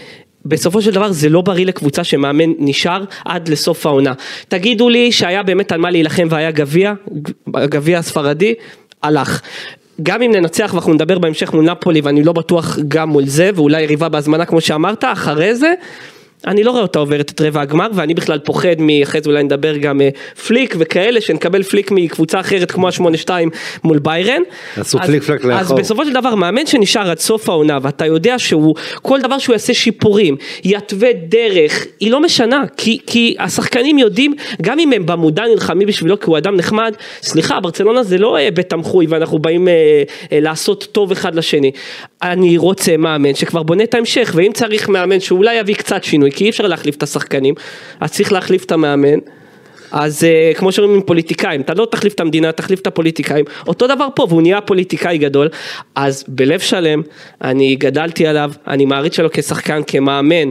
בסופו של דבר זה לא בריא לקבוצה שמאמן נשאר עד לסוף העונה. תגידו לי שהיה באמת על מה להילחם והיה גביע, גביע הספרדי, הלך. גם אם ננצח ואנחנו נדבר בהמשך מול נפולי ואני לא בטוח גם מול זה ואולי יריבה בהזמנה כמו שאמרת, אחרי זה אני לא רואה אותה עוברת את רבע הגמר ואני בכלל פוחד מאחרי זה אולי נדבר גם אה, פליק וכאלה שנקבל פליק מקבוצה אחרת כמו השמונה שתיים מול ביירן. עשו פליק פלק לאחור. אז בסופו של דבר מאמן שנשאר עד סוף העונה ואתה יודע שהוא כל דבר שהוא יעשה שיפורים יתווה דרך היא לא משנה כי, כי השחקנים יודעים גם אם הם במודע נלחמים בשבילו כי הוא אדם נחמד סליחה ברצלונה זה לא אה, בית תמחוי ואנחנו באים אה, אה, לעשות טוב אחד לשני. אני רוצה מאמן שכבר בונה את ההמשך ואם צריך מאמן שאולי יביא קצת שינוי כי אי אפשר להחליף את השחקנים, אז צריך להחליף את המאמן. אז uh, כמו שאומרים עם פוליטיקאים, אתה לא תחליף את המדינה, תחליף את הפוליטיקאים, אותו דבר פה, והוא נהיה פוליטיקאי גדול, אז בלב שלם, אני גדלתי עליו, אני מעריץ שלו כשחקן, כמאמן,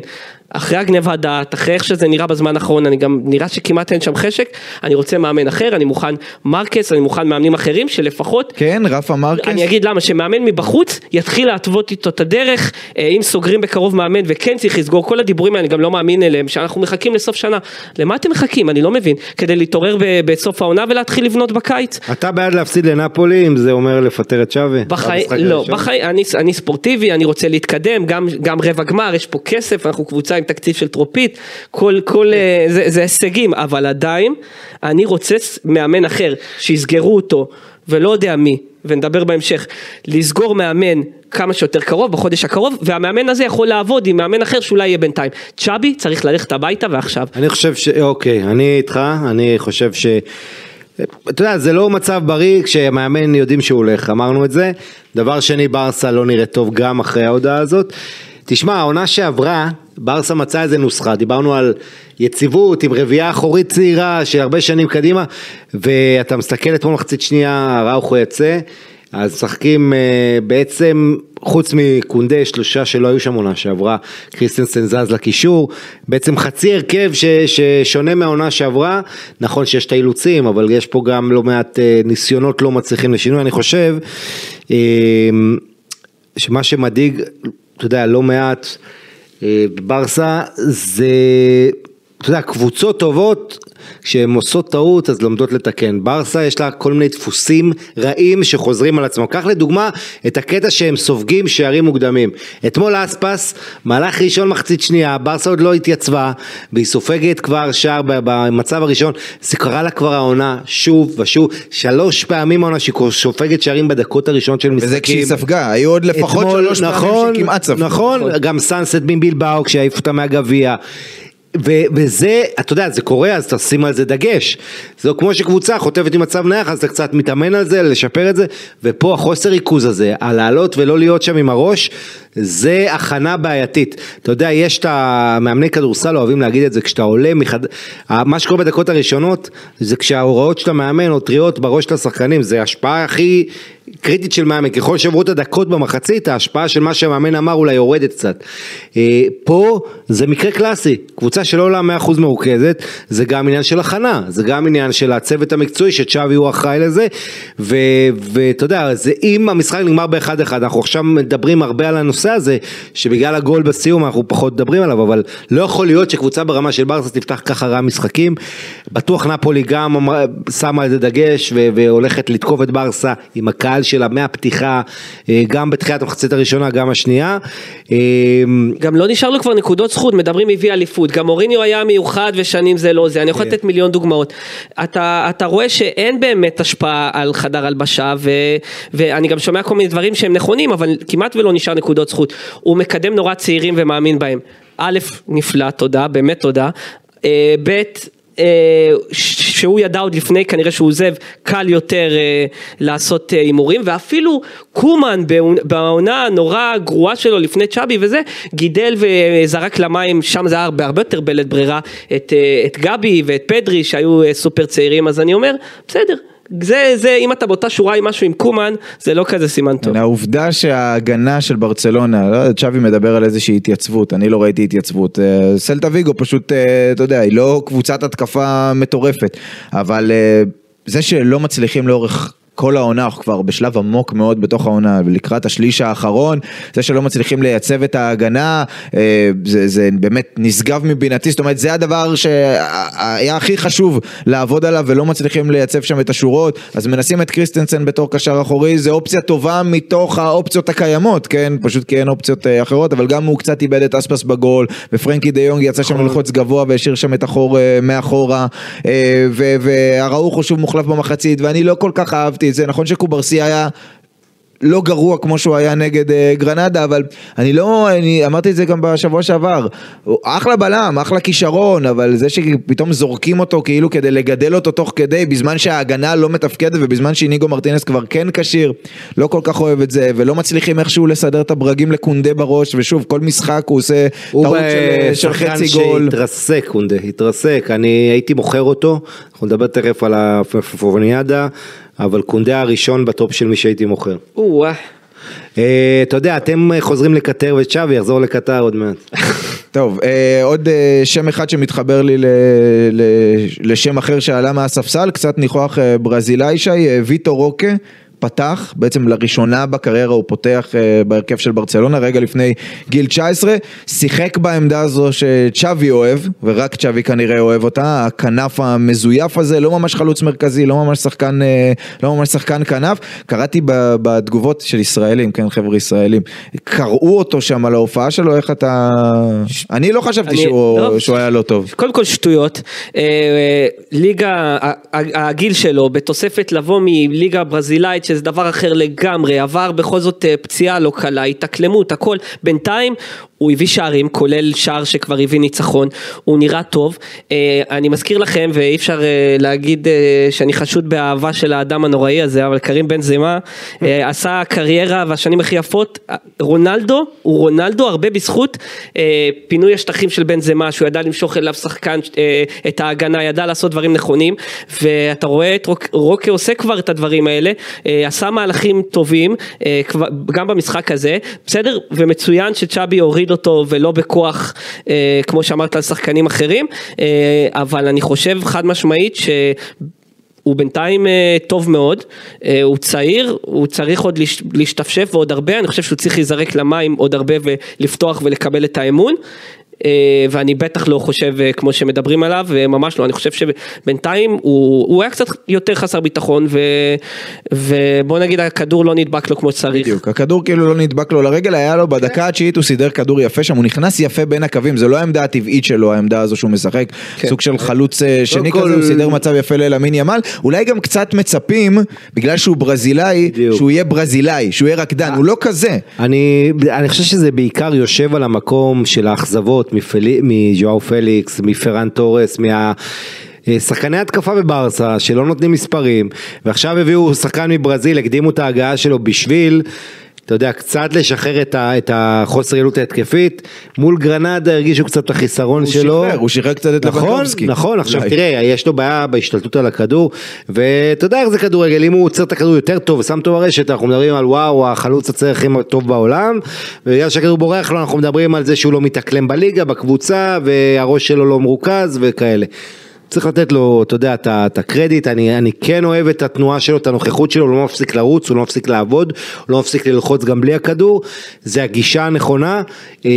אחרי הגניבת דעת, אחרי איך שזה נראה בזמן האחרון, אני גם נראה שכמעט אין שם חשק, אני רוצה מאמן אחר, אני מוכן מרקס, אני מוכן מאמנים אחרים, שלפחות... כן, רפה מרקס. אני אגיד למה, שמאמן מבחוץ יתחיל להתוות איתו את הדרך, אה, אם סוגרים בקרוב מאמן וכן צריך לסגור, כל הדיבורים האלה, אני גם לא מאמין אליהם, שאנחנו מחכים לסוף שנה. למה אתם מחכים? אני לא מבין. כדי להתעורר ב- בסוף העונה ולהתחיל לבנות בקיץ? אתה בעד להפסיד לנפולי אם זה אומר לפטר את שווי? בחיים, לא? בחיים, אני, אני ספורטיבי, אני רוצה להתקדם, גם, גם רבע גמר, יש פה כסף, אנחנו קבוצה עם תקציב של טרופית, כל, כל, אה, זה, זה הישגים, אבל עדיין, אני רוצה מאמן אחר, שיסגרו אותו, ולא יודע מי, ונדבר בהמשך, לסגור מאמן כמה שיותר קרוב, בחודש הקרוב, והמאמן הזה יכול לעבוד עם מאמן אחר שאולי יהיה בינתיים. צ'אבי צריך ללכת הביתה ועכשיו. אני חושב ש... אוקיי, אני איתך, אני חושב ש... אתה יודע, זה לא מצב בריא כשמאמן יודעים שהוא הולך, אמרנו את זה. דבר שני, ברסה לא נראית טוב גם אחרי ההודעה הזאת. תשמע, העונה שעברה, ברסה מצאה איזה נוסחה, דיברנו על יציבות עם רביעייה אחורית צעירה של הרבה שנים קדימה, ואתה מסתכל אתמול מחצית שנייה, ראוכו יצא, אז משחקים אה, בעצם, חוץ מקונדה, שלושה שלא היו שם עונה שעברה, קריסטנסן זז לקישור, בעצם חצי הרכב ש, ששונה מהעונה שעברה, נכון שיש את האילוצים, אבל יש פה גם לא מעט אה, ניסיונות לא מצליחים לשינוי, אני חושב, אה, שמה שמדאיג, אתה יודע, לא מעט אה, בברסה, זה, אתה יודע, קבוצות טובות, כשהן עושות טעות אז לומדות לתקן. ברסה יש לה כל מיני דפוסים רעים שחוזרים על עצמם. קח לדוגמה את הקטע שהם סופגים שערים מוקדמים. אתמול אספס, מהלך ראשון מחצית שנייה, ברסה עוד לא התייצבה, והיא סופגת כבר שער במצב הראשון. זה קרה לה כבר העונה, שוב ושוב, שלוש פעמים העונה שהיא סופגת שערים בדקות הראשונות של משחקים. וזה כשהיא ספגה, היו עוד לפחות אתמול, שלוש פעמים נכון, שכמעט ספגה. נכון, גם סאנסט מבלבאו כשהעיף אותה מהגביע. וזה, אתה יודע, זה קורה, אז תשים על זה דגש. זה כמו שקבוצה חוטפת עם מצב נייח, אז אתה קצת מתאמן על זה, לשפר את זה, ופה החוסר ריכוז הזה, על לעלות ולא להיות שם עם הראש, זה הכנה בעייתית. אתה יודע, יש את המאמני כדורסל אוהבים להגיד את זה, כשאתה עולה מחד... מה שקורה בדקות הראשונות, זה כשההוראות של המאמן או טריות בראש של השחקנים, זה ההשפעה הכי קריטית של מאמן, ככל שעברו את הדקות במחצית, ההשפעה של מה שהמאמן אמר אולי יורדת קצת. אה, פה זה מקרה קלאסי, קבוצה שלא עולה 100% מרוכזת, זה גם עניין של הכנה, זה גם עניין של הצוות המקצועי שצ'אבי הוא אחראי לזה, ואתה יודע, זה, אם המשחק נגמר באחד אחד, אנחנו עכשיו מדברים הרבה על הנושא הזה, שבגלל הגול בסיום אנחנו פחות מדברים עליו, אבל לא יכול להיות שקבוצה ברמה של ברסה תפתח ככה רע משחקים. בטוח נפולי גם שמה על זה דגש והולכת לתקוף את ברסה עם הקהל שלה מהפתיחה, אה, גם בתחילת המחצית הראשונה, גם השנייה. אה, גם לא נשאר לו כבר נקודות זכות, מדברים הביא אליפות, גם מוריניו היה מיוחד ושנים זה לא זה, אני יכול לתת מיליון דוגמאות. אתה, אתה רואה שאין באמת השפעה על חדר הלבשה, ו, ואני גם שומע כל מיני דברים שהם נכונים, אבל כמעט ולא נשאר נקודות זכות. הוא מקדם נורא צעירים ומאמין בהם. א', נפלא, תודה, באמת תודה. אה, ב', שהוא ידע עוד לפני כנראה שהוא עוזב, קל יותר אה, לעשות אה, הימורים, ואפילו קומן בעונ- בעונה הנורא גרועה שלו לפני צ'אבי וזה, גידל וזרק למים, שם זה היה הרבה, הרבה יותר בלית ברירה, את, אה, את גבי ואת פדרי שהיו אה, סופר צעירים, אז אני אומר, בסדר. זה, זה, אם אתה באותה שורה עם משהו עם קומן, זה לא כזה סימן טוב. העובדה שההגנה של ברצלונה, לא יודע, צ'אבי מדבר על איזושהי התייצבות, אני לא ראיתי התייצבות. אה, סלטה ויגו פשוט, אה, אתה יודע, היא לא קבוצת התקפה מטורפת, אבל אה, זה שלא מצליחים לאורך... כל העונה, אנחנו כבר בשלב עמוק מאוד בתוך העונה, ולקראת השליש האחרון, זה שלא מצליחים לייצב את ההגנה, אה, זה, זה באמת נשגב מבינתי, זאת אומרת זה הדבר שהיה הכי חשוב לעבוד עליו ולא מצליחים לייצב שם את השורות, אז מנסים את קריסטנסן בתור קשר אחורי, זה אופציה טובה מתוך האופציות הקיימות, כן? פשוט כי אין אופציות אה, אחרות, אבל גם הוא קצת איבד את אספס בגול, ופרנקי דה יונג יצא שם ללחוץ גבוה והשאיר שם את החור אה, מאחורה, אה, ו- ואראוחו שוב מוחלף במחצית, ואני לא כל כך אהבתי את זה, נכון שקוברסי היה... לא גרוע כמו שהוא היה נגד אה, גרנדה, אבל אני לא, אני אמרתי את זה גם בשבוע שעבר, הוא אחלה בלם, אחלה כישרון, אבל זה שפתאום זורקים אותו כאילו כדי לגדל אותו תוך כדי, בזמן שההגנה לא מתפקדת ובזמן שאיניגו מרטינס כבר כן כשיר, לא כל כך אוהב את זה, ולא מצליחים איכשהו לסדר את הברגים לקונדה בראש, ושוב, כל משחק הוא עושה הוא טעות של, של שחקן חצי גול. שהתרסק, קונדה, התרסק, אני הייתי מוכר אותו, אנחנו נדבר תכף על הפופוניאדה, אבל קונדה הראשון בטופ של מי שהייתי מוכר. או-אה. אה, אתה יודע, אתם חוזרים לקטר וצ'אבי יחזור לקטר עוד מעט. טוב, אה, עוד אה, שם אחד שמתחבר לי ל, ל, לשם אחר שעלה מהספסל, קצת ניחוח אה, ברזילאי שי, אה, ויטו רוקה. פתח, בעצם לראשונה בקריירה הוא פותח אה, בהרכב של ברצלונה, רגע לפני גיל 19, שיחק בעמדה הזו שצ'אבי אוהב, ורק צ'אבי כנראה אוהב אותה, הכנף המזויף הזה, לא ממש חלוץ מרכזי, לא ממש שחקן, אה, לא ממש שחקן כנף, קראתי בתגובות של ישראלים, כן חבר'ה ישראלים, קראו אותו שם על ההופעה שלו, איך אתה... אני לא חשבתי אני- שהוא, לא. שהוא היה לא טוב. קודם כל שטויות, אה, ליגה, הגיל שלו בתוספת לבוא מליגה ברזילאית שזה דבר אחר לגמרי, עבר בכל זאת אה, פציעה לא קלה, התאקלמות, הכל, בינתיים הוא הביא שערים, כולל שער שכבר הביא ניצחון, הוא נראה טוב, אה, אני מזכיר לכם ואי אפשר אה, להגיד אה, שאני חשוד באהבה של האדם הנוראי הזה, אבל קרים בן זמה אה, עשה קריירה והשנים הכי יפות, רונלדו הוא רונלדו הרבה בזכות פינוי השטחים של בן זמה שהוא ידע למשוך אליו שחקן את ההגנה ידע לעשות דברים נכונים. ואתה רואה את רוק, רוקה עושה כבר את הדברים האלה עשה מהלכים טובים גם במשחק הזה. בסדר? ומצוין שצ'אבי הוריד אותו ולא בכוח אה, כמו שאמרת על שחקנים אחרים אה, אבל אני חושב חד משמעית ש... הוא בינתיים אה, טוב מאוד, אה, הוא צעיר, הוא צריך עוד להש- להשתפשף ועוד הרבה, אני חושב שהוא צריך להיזרק למים עוד הרבה ולפתוח ולקבל את האמון. אה, ואני בטח לא חושב אה, כמו שמדברים עליו, ממש לא, אני חושב שבינתיים הוא, הוא היה קצת יותר חסר ביטחון ו, ובוא נגיד הכדור לא נדבק לו כמו שצריך. בדיוק, הכדור כאילו לא נדבק לו לרגל, היה לו בדקה התשיעית הוא סידר כדור יפה שם, הוא נכנס יפה בין הקווים, זה לא העמדה הטבעית שלו, העמדה הזו שהוא משחק, סוג של חלוץ אה, שני כל- כזה, הוא סידר מצב יפה לאלמין ימל, אולי גם קצת מצפים, בגלל שהוא ברזילאי, בדיוק. שהוא יהיה ברזילאי, שהוא יהיה רקדן, הוא לא כזה. אני, אני חושב שזה בעיקר יושב על המקום של האכזבות מפלי- מז'ואר פליקס, מפרן תורס, מה... אה, שחקני התקפה בברסה שלא נותנים מספרים ועכשיו הביאו שחקן מברזיל, הקדימו את ההגעה שלו בשביל אתה יודע, קצת לשחרר את, ה, את החוסר יעילות ההתקפית, מול גרנדה הרגישו קצת את החיסרון הוא שלו. שחרר, הוא שחרר קצת את נכון, לבנקובסקי. נכון, עכשיו אולי. תראה, יש לו בעיה בהשתלטות על הכדור, ואתה יודע איך זה כדורגל, אם הוא עוצר את הכדור יותר טוב ושם אותו ברשת, אנחנו מדברים על וואו, החלוץ הצעיר הכי טוב בעולם, ובגלל שהכדור בורח לו, אנחנו מדברים על זה שהוא לא מתאקלם בליגה, בקבוצה, והראש שלו לא מרוכז וכאלה. צריך לתת לו, אתה יודע, את הקרדיט, אני, אני כן אוהב את התנועה שלו, את הנוכחות שלו, הוא לא מפסיק לרוץ, הוא לא מפסיק לעבוד, הוא לא מפסיק ללחוץ גם בלי הכדור, זה הגישה הנכונה, אה,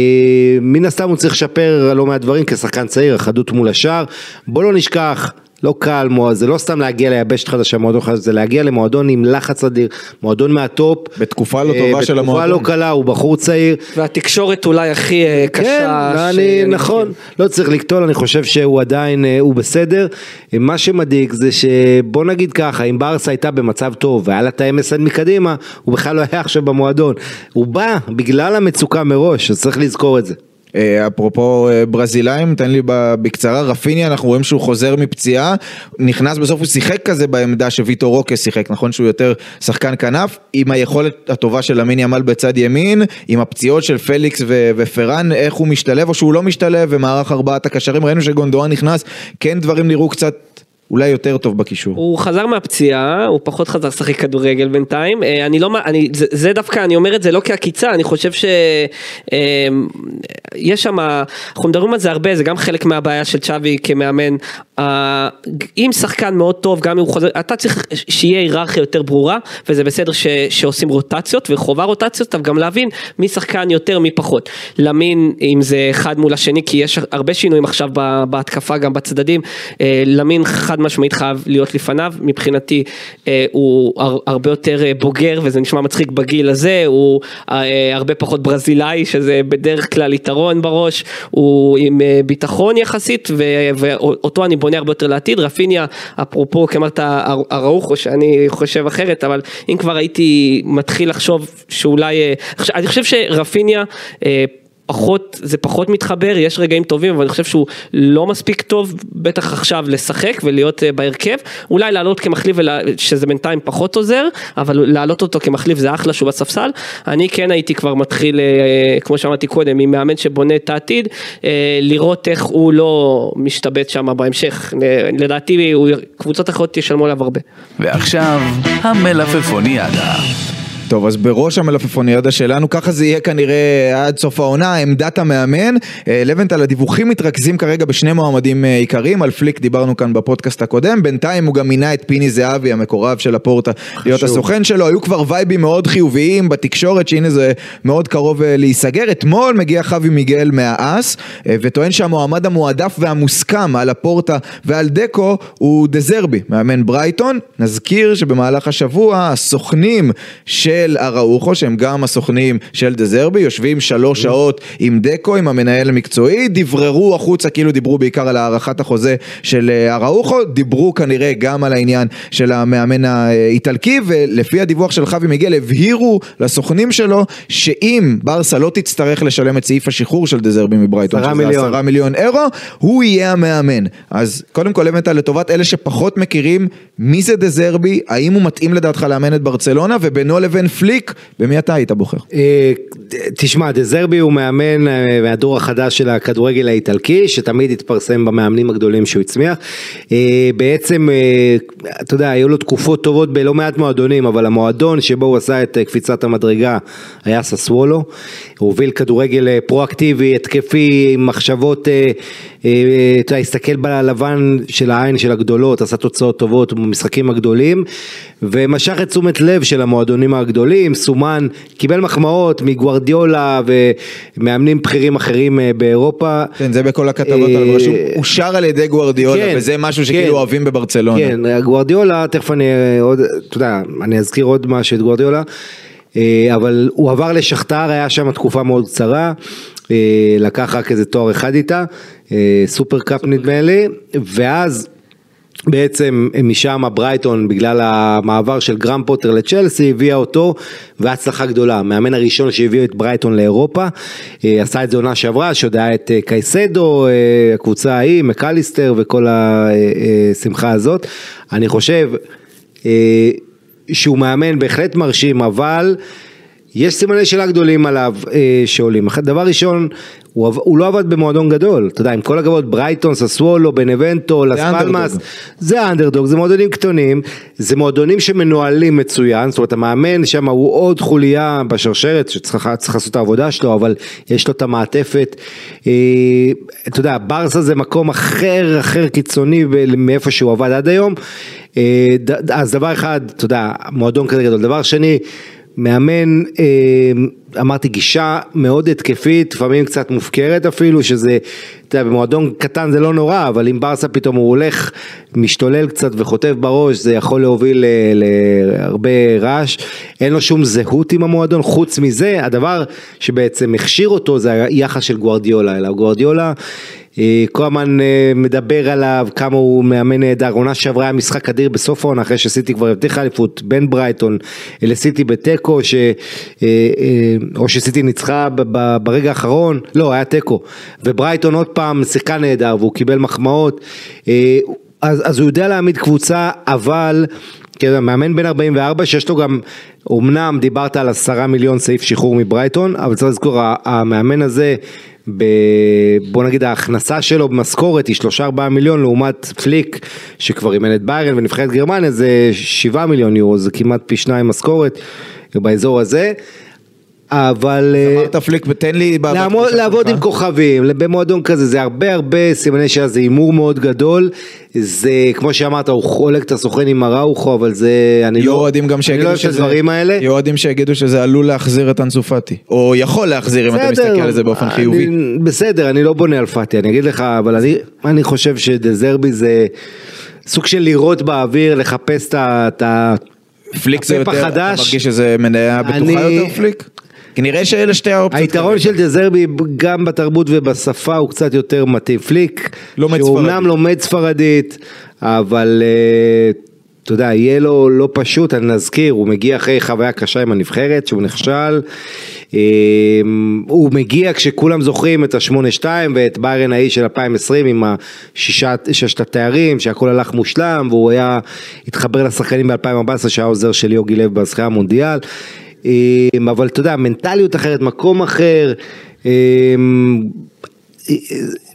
מן הסתם הוא צריך לשפר לא מעט דברים כשחקן צעיר, החדות מול השאר, בוא לא נשכח. לא קל, זה לא סתם להגיע ליבשת חדשה, מועדון חדש, זה להגיע למועדון עם לחץ אדיר, מועדון מהטופ. בתקופה לא אה, טובה של בתקופה המועדון. לא קלה, הוא בחור צעיר, והתקשורת אולי הכי אה, כן, קשה. אני, שאני נכון. לא צריך לקטול, אני חושב שהוא עדיין, אה, הוא בסדר. מה שמדאיג זה שבוא נגיד ככה, אם ברסה הייתה במצב טוב והיה לה את ה-MSN מקדימה, הוא בכלל לא היה עכשיו במועדון. הוא בא בגלל המצוקה מראש, אז צריך לזכור את זה. אה, אפרופו אה, ברזילאים, תן לי בקצרה, רפיניה, אנחנו רואים שהוא חוזר מפציעה, נכנס בסוף, הוא שיחק כזה בעמדה שוויטו רוקה שיחק, נכון? שהוא יותר שחקן כנף, עם היכולת הטובה של אמין ימל בצד ימין, עם הפציעות של פליקס ו- ופרן, איך הוא משתלב או שהוא לא משתלב, ומערך ארבעת הקשרים, ראינו שגונדואן נכנס, כן דברים נראו קצת אולי יותר טוב בקישור. הוא חזר מהפציעה, הוא פחות חזר לשחק כדורגל בינתיים, אה, אני לא, אני, זה, זה דווקא, אני אומר את זה לא כעקיצה, אני חושב שיש שם, אנחנו מדברים על זה הרבה, זה גם חלק מהבעיה של צ'אבי כמאמן, אם שחקן מאוד טוב, גם אם הוא חוזר, אתה צריך שיהיה היררכיה יותר ברורה, וזה בסדר ש, שעושים רוטציות, וחובה רוטציות, אבל גם להבין מי שחקן יותר, מי פחות. למין, אם זה אחד מול השני, כי יש הרבה שינויים עכשיו בהתקפה, גם בצדדים, אה, למין חד משמעית חייב להיות לפניו, מבחינתי אה, הוא הר- הרבה יותר אה, בוגר, וזה נשמע מצחיק בגיל הזה, הוא אה, הרבה פחות ברזילאי, שזה בדרך כלל יתרון בראש, הוא עם אה, ביטחון יחסית, ו- ואותו אני בונה הרבה יותר לעתיד, רפיניה, אפרופו, כי אמרת הר- אראוחו, שאני חושב אחרת, אבל אם כבר הייתי מתחיל לחשוב שאולי, אה, אני חושב שרפיניה, אה, פחות, זה פחות מתחבר, יש רגעים טובים, אבל אני חושב שהוא לא מספיק טוב, בטח עכשיו לשחק ולהיות אה, בהרכב, אולי לעלות כמחליף, ולה- שזה בינתיים פחות עוזר, אבל להעלות אותו כמחליף זה אחלה שהוא בספסל. אני כן הייתי כבר מתחיל, אה, כמו שאמרתי קודם, עם מאמן שבונה את העתיד, אה, לראות איך הוא לא משתבט שם בהמשך. לדעתי, הוא- קבוצות אחרות ישלמו עליו הרבה. ועכשיו, המלפפוניאדה. טוב, אז בראש המלפפוניאדה שלנו, ככה זה יהיה כנראה עד סוף העונה, עמדת המאמן. אה, לבנטל, הדיווחים מתרכזים כרגע בשני מועמדים אה, עיקריים, על פליק דיברנו כאן בפודקאסט הקודם, בינתיים הוא גם מינה את פיני זהבי, המקורב של הפורטה, להיות הסוכן שלו, היו כבר וייבים מאוד חיוביים בתקשורת, שהנה זה מאוד קרוב אה, להיסגר. אתמול מגיע חווי מיגל מהאס, וטוען שהמועמד המועדף והמוסכם על הפורטה ועל דקו הוא דזרבי, מאמן ברייטון. נזכיר שבמהלך השבוע הסוכנים של אראוחו, שהם גם הסוכנים של דזרבי, יושבים שלוש שעות עם דקו, עם המנהל המקצועי, דבררו החוצה, כאילו דיברו בעיקר על הארכת החוזה של אה, אראוחו, דיברו כנראה גם על העניין של המאמן האיטלקי, ולפי הדיווח של חווי מיגל, הבהירו לסוכנים שלו, שאם ברסה לא תצטרך לשלם את סעיף השחרור של דזרבי מברייטון, שזה מיליון. עשרה מיליון אירו, הוא יהיה המאמן. אז קודם כל הבאת לטובת אלה שפחות מכירים מי זה דזרבי, האם הוא מתאים לדעתך לאמן את ברצלונה, ובינו לבין פליק, במי אתה היית בוחר? אה, תשמע, דזרבי הוא מאמן אה, מהדור החדש של הכדורגל האיטלקי, שתמיד התפרסם במאמנים הגדולים שהוא הצמיח. אה, בעצם, אתה יודע, היו לו תקופות טובות בלא מעט מועדונים, אבל המועדון שבו הוא עשה את קפיצת המדרגה היה ססוולו. הוביל כדורגל אה, פרואקטיבי, התקפי, עם מחשבות, אה, אה, אתה יודע, הסתכל בלבן של העין של הגדולות, עשה תוצאות טובות במשחקים הגדולים, ומשך את תשומת לב של המועדונים הגדולים, סומן, קיבל מחמאות מגוורדיולה ומאמנים בכירים אחרים באירופה. כן, זה בכל הכתבות, אבל רשום, אושר על ידי גוארדיולה, כן, וזה משהו כן. שכאילו אוהבים בברצלונה. כן, גוורדיולה, תכף אני עוד, אתה יודע, אני אזכיר עוד משהו את גוורדיולה, אבל הוא עבר לשכתר, היה שם תקופה מאוד קצרה, אה, לקח רק איזה תואר אחד איתה, אה, סופר קאפ נדמה לי, ואז בעצם משם ברייטון בגלל המעבר של גרהאם פוטר לצ'לסי הביאה אותו והצלחה גדולה, המאמן הראשון שהביא את ברייטון לאירופה, אה, עשה את זה עונה שעברה, שעוד היה את אה, קייסדו, אה, הקבוצה ההיא, מקליסטר וכל השמחה הזאת, אני חושב אה, שהוא מאמן בהחלט מרשים אבל יש סימני שאלה גדולים עליו אה, שעולים. אחד- דבר ראשון, הוא, הוא לא עבד במועדון גדול, אתה יודע, עם כל הכבוד, ברייטון, ססוולו, בנבנטו, לס פלמאס. זה האנדרדוג, זה מועדונים קטנים, זה מועדונים שמנוהלים מצוין, זאת אומרת המאמן שם הוא עוד חוליה בשרשרת שצריך צריך לעשות את העבודה שלו, אבל יש לו את המעטפת. אה, אתה יודע, ברסה זה מקום אחר, אחר קיצוני מאיפה שהוא עבד עד היום. אה, ד- אז דבר אחד, אתה יודע, מועדון כזה גדול. דבר שני, מאמן, אה, אמרתי, גישה מאוד התקפית, לפעמים קצת מופקרת אפילו, שזה, אתה יודע, במועדון קטן זה לא נורא, אבל אם ברסה פתאום הוא הולך, משתולל קצת וחוטף בראש, זה יכול להוביל להרבה רעש. אין לו שום זהות עם המועדון, חוץ מזה, הדבר שבעצם הכשיר אותו זה היחס של גוארדיולה אליו. גוארדיולה, כל הזמן אה, מדבר עליו, כמה הוא מאמן נהדר, עונה שעברה היה משחק אדיר בסוף העונה, אחרי שסיטי כבר הבטיחה אליפות, בין ברייטון לסיטי בתיקו, ש... אה, אה, או שסיטי ניצחה ברגע האחרון, לא, היה תיקו, וברייטון עוד פעם שיחקה נהדר והוא קיבל מחמאות, אה, אז, אז הוא יודע להעמיד קבוצה, אבל... מאמן בן 44 שיש לו גם, אמנם דיברת על עשרה מיליון סעיף שחרור מברייטון, אבל צריך לזכור, המאמן הזה, ב, בוא נגיד ההכנסה שלו במשכורת היא שלושה ארבעה מיליון לעומת פליק שכבר אימן את ביירן ונבחרת גרמניה זה שבעה מיליון יורו, זה כמעט פי שניים משכורת באזור הזה. אבל אה, אמרת פליק, תן לי... לעמוד, לעבוד. עם כוכבים, במועדון כזה, זה הרבה הרבה סימני שאלה, זה הימור מאוד גדול, זה כמו שאמרת, הוא חולק את הסוכן עם אראוכו, אבל זה, אני לא, לא אוהב את הדברים האלה. יהיו אוהדים שיגידו שזה עלול להחזיר את אנסו פאטי. או יכול להחזיר אם אתה מסתכל על זה באופן חיובי. בסדר, אני לא בונה על פאטי, אני אגיד לך, אבל אני, חושב שדזרבי זה סוג של לירות באוויר, לחפש את ה... פליק זה יותר, אתה. מרגיש שזה מניה בטוחה אני- יותר פליק? כי נראה שאלה שתי האופציות. היתרון של דזרבי גם בתרבות ובשפה הוא קצת יותר מתאים. פליק, לומד שהוא. אומנם לומד ספרדית, אבל אה, אתה יודע, יהיה לו לא פשוט, אני נזכיר, הוא מגיע אחרי חוויה קשה עם הנבחרת, שהוא נכשל. אה, הוא מגיע כשכולם זוכרים את ה-8-2 ואת ביירן ההיא של 2020 עם ששת התארים, שהכל הלך מושלם, והוא היה, התחבר לשחקנים ב-2014 שהיה עוזר של יוגי לב בזכייה המונדיאל. אמ, אבל אתה יודע, מנטליות אחרת, מקום אחר, אמ,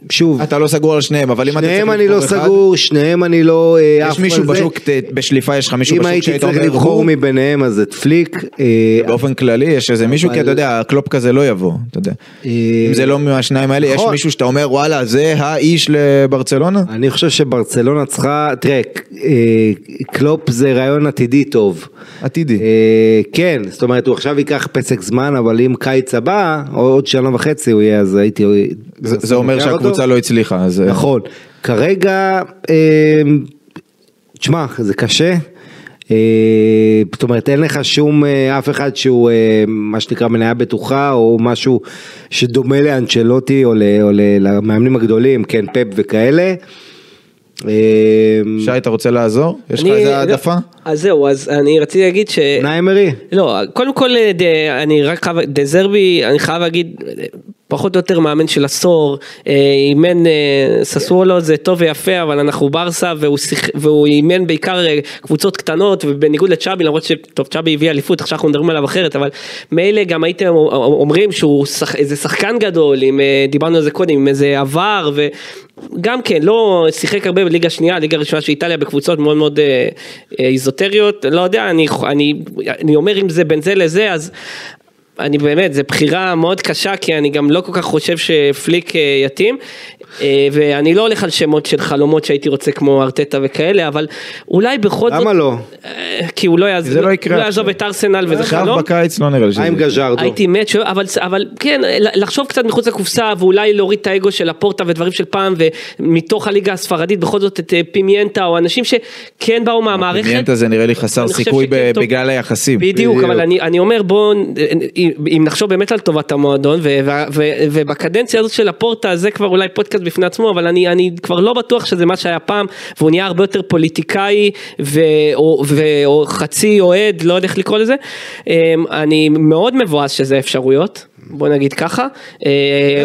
שוב, אתה לא סגור על שניהם, אבל אם אתה צריך שניהם אני לא לבחור אחד, סגור, שניהם אני לא אה, יש עף מישהו על זה. בשוק, ת- בשליפה יש לך מישהו אם בשוק הייתי שהיית צריך אומר לבחור הוא, מביניהם אז את פליק, אה, באופן כללי יש איזה מישהו, כי אתה יודע, קלופ כזה לא יבוא, אתה יודע. אה, אם זה לא מהשניים האלה, יש נכון. מישהו שאתה אומר וואלה זה האיש לברצלונה? אני חושב שברצלונה צריכה, תראה, אה, קלופ זה רעיון עתידי טוב. עתידי. אה, כן, זאת אומרת הוא עכשיו ייקח פסק זמן, אבל אם קיץ הבא, עוד שנה וחצי הוא יהיה, אז הייתי... זה אומר לוקח אותו. שהקבוצה לא הצליחה, אז... אה, נכון. כרגע, אה, תשמע, זה קשה. אה, זאת אומרת, אין לך שום, אה, אף אחד שהוא, אה, מה שנקרא, מניה בטוחה, או משהו שדומה לאנצ'לוטי, או ל- או ל- למאמנים הגדולים, כן, פפ וכאלה. אה, שי, אתה רוצה לעזור? יש לך איזה העדפה? אז זהו, אז אני רציתי להגיד ש... ניימרי? לא, קודם כל, ד, אני רק חייב, דזרבי, אני חייב להגיד, פחות או יותר מאמן של עשור, אה, אימן אה, ססוולו זה טוב ויפה, אבל אנחנו ברסה והוא, שיח, והוא אימן בעיקר אה, קבוצות קטנות, ובניגוד לצ'אבי, למרות שטוב, צ'אבי הביא אליפות, עכשיו אנחנו מדברים עליו אחרת, אבל מילא גם הייתם אומרים שהוא שח, איזה שחקן גדול, עם, אה, דיברנו על זה קודם, עם איזה עבר, וגם כן, לא שיחק הרבה בליגה שנייה, ליגה ראשונה של איטליה, בקבוצות מאוד מאוד אה, איזוטריות, לא יודע, אני, אני, אני אומר אם זה בין זה לזה, אז אני באמת, זו בחירה מאוד קשה, כי אני גם לא כל כך חושב שפליק אה, יתאים, אה, ואני לא הולך על שמות של חלומות שהייתי רוצה כמו ארטטה וכאלה, אבל אולי בכל זאת... למה לא? אה, כי הוא לא יעזוב, לא הוא לא יעזוב עכשיו. את ארסנל וזה עכשיו חלום. בקיץ לא נראה לי שזה... מה עם גז'רדו? הייתי מת, אבל, אבל כן, לחשוב קצת מחוץ לקופסה ואולי להוריד את האגו של לפורטה ודברים של פעם ומתוך הליגה הספרדית בכל זאת את פימיינטה או אנשים שכן באו מהמערכת. פימיינטה זה נראה לי חסר סיכוי. בגלל היחסים. בדיוק, אבל אני, אני אומר בואו, אם נחשוב באמת על טובת המועדון, ובקדנציה הזאת של הפורטה, זה כבר אולי פודקאסט בפני עצמו, אבל אני, אני כבר לא בטוח שזה מה שהיה פעם, והוא נהיה הרבה יותר פוליטיקאי, ו, או, או חצי אוהד, לא יודע איך לקרוא לזה. אמ, אני מאוד מבואס שזה אפשרויות, בוא נגיד ככה.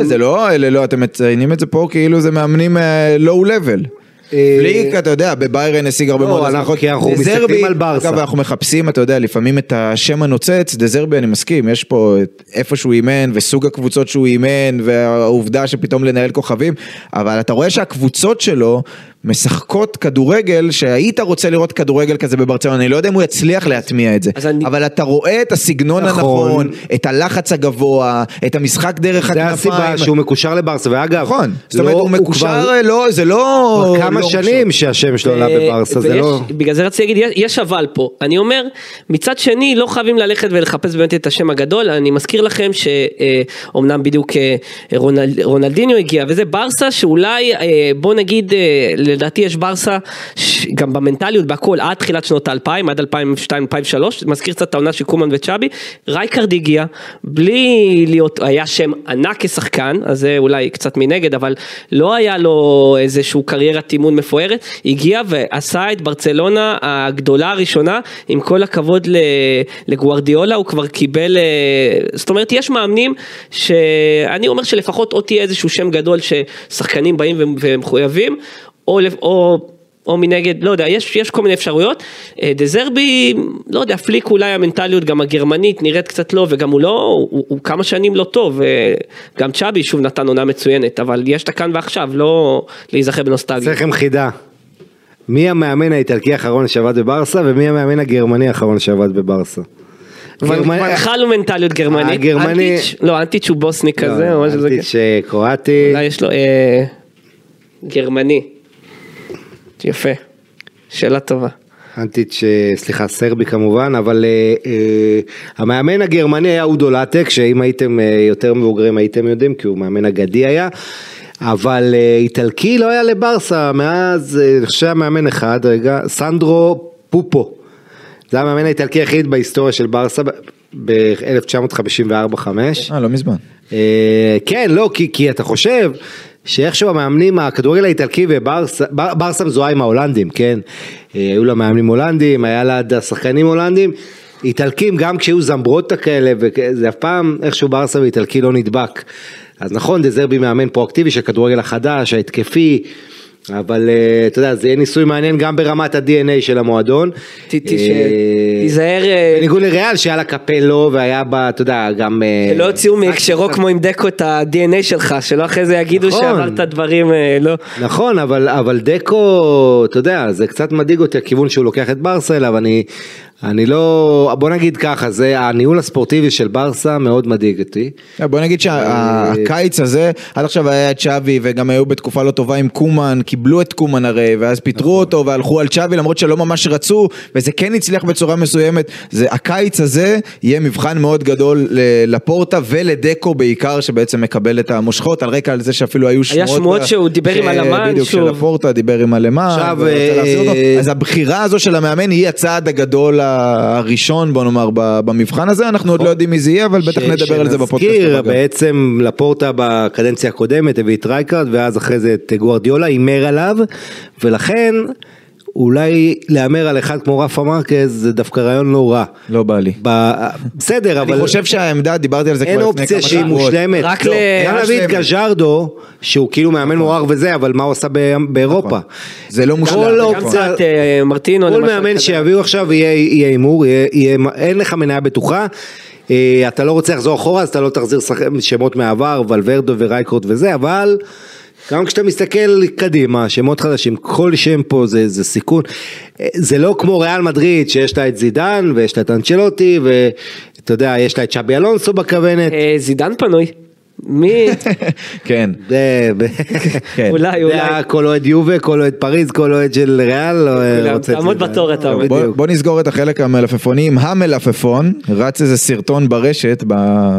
זה לא, אלה לא, אתם מציינים את זה פה כאילו זה מאמנים לואו לבל. אה, פליק, אתה יודע, בביירן השיג הרבה לא, מאוד הצלחות. כי אנחנו מסתכלים על ברסה. אגב, אנחנו מחפשים, אתה יודע, לפעמים את השם הנוצץ, דזרבי, אני מסכים, יש פה איפה שהוא אימן, וסוג הקבוצות שהוא אימן, והעובדה שפתאום לנהל כוכבים, אבל אתה רואה שהקבוצות שלו משחקות כדורגל, שהיית רוצה לראות כדורגל כזה בברצלונה, אני לא יודע אם הוא יצליח להטמיע את זה, אני- אבל אתה רואה את הסגנון נכון. הנכון, את הלחץ הגבוה, את המשחק דרך זה הכנפיים. הסיבה שהוא מקושר לברסה, ואגב, נכון, זאת לא, אומרת הוא מקושר, כבר- לא, זה לא... כמה לא שנים שהשם שלו עלה ו- בברסה, זה לא... בגלל זה רציתי להגיד, יש- אבל פה. אני אומר, מצד שני, לא חייבים ללכת ולחפש באמת את השם הגדול. אני מזכיר לכם שאומנם בדיוק אה, רונל, רונלדיניו הגיע, וזה ברסה שאולי, אה, בוא נגיד, אה, לדעתי יש ברסה, ש- גם במנטליות, בהכל, עד תחילת שנות האלפיים, עד 2002-2003, מזכיר קצת את העונה של קומן וצ'אבי, רייקרד הגיע, בלי להיות, היה שם ענק כשחקן, אז זה אולי קצת מנגד, אבל לא היה לו איזשהו קריירת אימון מפוארת, הגיע ועשה את ברצלונה הגדולה הראשונה, עם כל הכבוד לגוארדיולה, הוא כבר קיבל, אה, זאת אומרת, יש מאמנים שאני אומר שלפחות או תהיה איזשהו שם גדול ששחקנים באים ומחויבים, או, או או מנגד, לא יודע, יש, יש כל מיני אפשרויות. אה, דזרבי, לא יודע, פליק אולי המנטליות גם הגרמנית נראית קצת לא, וגם הוא לא, הוא, הוא כמה שנים לא טוב, גם צ'אבי שוב נתן עונה מצוינת, אבל יש את הכאן ועכשיו, לא להיזכר בנוסטלגיה. צריך לכם חידה. מי המאמן האיטלקי האחרון שעבד בברסה ומי המאמן הגרמני האחרון שעבד בברסה? מנחל הוא מנטליות גרמנית, הגרמני- לא, אנטיץ' הוא בוסני כזה, משהו כזה. אנטיץ' אה, קרואטי, אולי יש לו, אה, גרמני. יפה, שאלה טובה. אנטיץ', אה, סליחה, סרבי כמובן, אבל אה, אה, המאמן הגרמני היה אודו לטק, שאם הייתם אה, יותר מבוגרים הייתם יודעים, כי הוא מאמן אגדי היה. אבל אה, איטלקי לא היה לברסה, מאז, אני חושב שהיה מאמן אחד, רגע, סנדרו פופו. זה המאמן האיטלקי היחיד בהיסטוריה של ברסה ב-1954-5. אה, לא מזמן. אה, כן, לא, כי, כי אתה חושב שאיכשהו המאמנים, הכדורגל האיטלקי וברסה, בר- ברסה מזוהה עם ההולנדים, כן? אה, היו לה מאמנים הולנדים, היה לה שחקנים הולנדים, איטלקים גם כשהיו זמברוטה כאלה, וזה אף פעם איכשהו ברסה ואיטלקי לא נדבק. אז נכון, דזרבי מאמן פרואקטיבי של הכדורגל החדש, ההתקפי. אבל אה, אתה יודע, זה יהיה ניסוי מעניין גם ברמת ה-DNA של המועדון. אה, תיזהר, אה, בניגוד לריאל שהיה לה קפלו והיה בה, אתה יודע, גם... שלא הוציאו מהקשרו כמו עם דקו את ה-DNA שלך, שלא אחרי זה יגידו נכון. שעברת דברים, לא. נכון, אבל דקו, אתה יודע, זה קצת מדאיג אותי הכיוון שהוא לוקח את ברסה אליו, אני, לא, בוא נגיד ככה, זה הניהול הספורטיבי של ברסה מאוד מדאיג אותי. אה, בוא נגיד שהקיץ הזה, עד עכשיו היה את שווי וגם היו בתקופה לא טובה עם קומן, קיבלו את קומן הרי, ואז פיטרו אותו והלכו על שווי למרות שלא ממש רצו, וזה כן הצליח בצורה מסוימת. זה, הקיץ הזה יהיה מבחן מאוד גדול לפורטה ולדקו בעיקר, שבעצם מקבל את המושכות, על רקע על זה שאפילו היו שמועות. שמועות ב- שהוא דיבר עם ש- הלמן בדיוק, שוב. שלפורטה דיבר עם הלמן, עכשיו. אה, אז הבחירה הזו של המאמן היא הצעד הגדול הראשון, בוא נאמר, במבחן הזה, אנחנו עוד לא יודעים מי זה יהיה, אבל בטח נדבר על זה בפודקאסט. שנזכיר. בעצם לפורטה בקדנציה הקודמת הביא את רייקרד ואז אחרי זה את גוארדיולה הימר עליו ולכן אולי להמר על אחד כמו רפה מרקז זה דווקא רעיון לא רע. לא בא לי. ב... בסדר אבל אני חושב שהעמדה, דיברתי על זה אין כבר לפני כמה אופציה שהיא. מושלמת. רק לא, ל- גם רק להביא את. גז'רדו שהוא כאילו מאמן מוערך וזה אבל מה הוא עשה באירופה. זה לא מושלם. כל נכון. גם אופציה- קצת אה, מרטינו, כל מאמן. שיביאו עכשיו יהיה הימור, אין לך מניה בטוחה. אה, אתה לא רוצה לחזור אחורה אז אתה לא תחזיר שמות מהעבר, ולוורדו ורייקורד וזה, אבל גם כשאתה מסתכל קדימה, שמות חדשים, כל שם פה זה, זה סיכון. זה לא כמו ריאל מדריד שיש לה את זידן ויש לה את אנצ'לוטי ואתה יודע, יש לה את שבי אלונסו בכוונת. אה, זידן פנוי. מי? כן. זה- ב- כן. אולי, זה אולי. כל אוהד יובה, כל אוהד פריז, כל אוהד של ריאל, לא, רוצה את תעמוד זידן. בתור, אתה אומר. בוא, נסגור את החלק המלפפוני עם המלפפון, רץ איזה סרטון ברשת,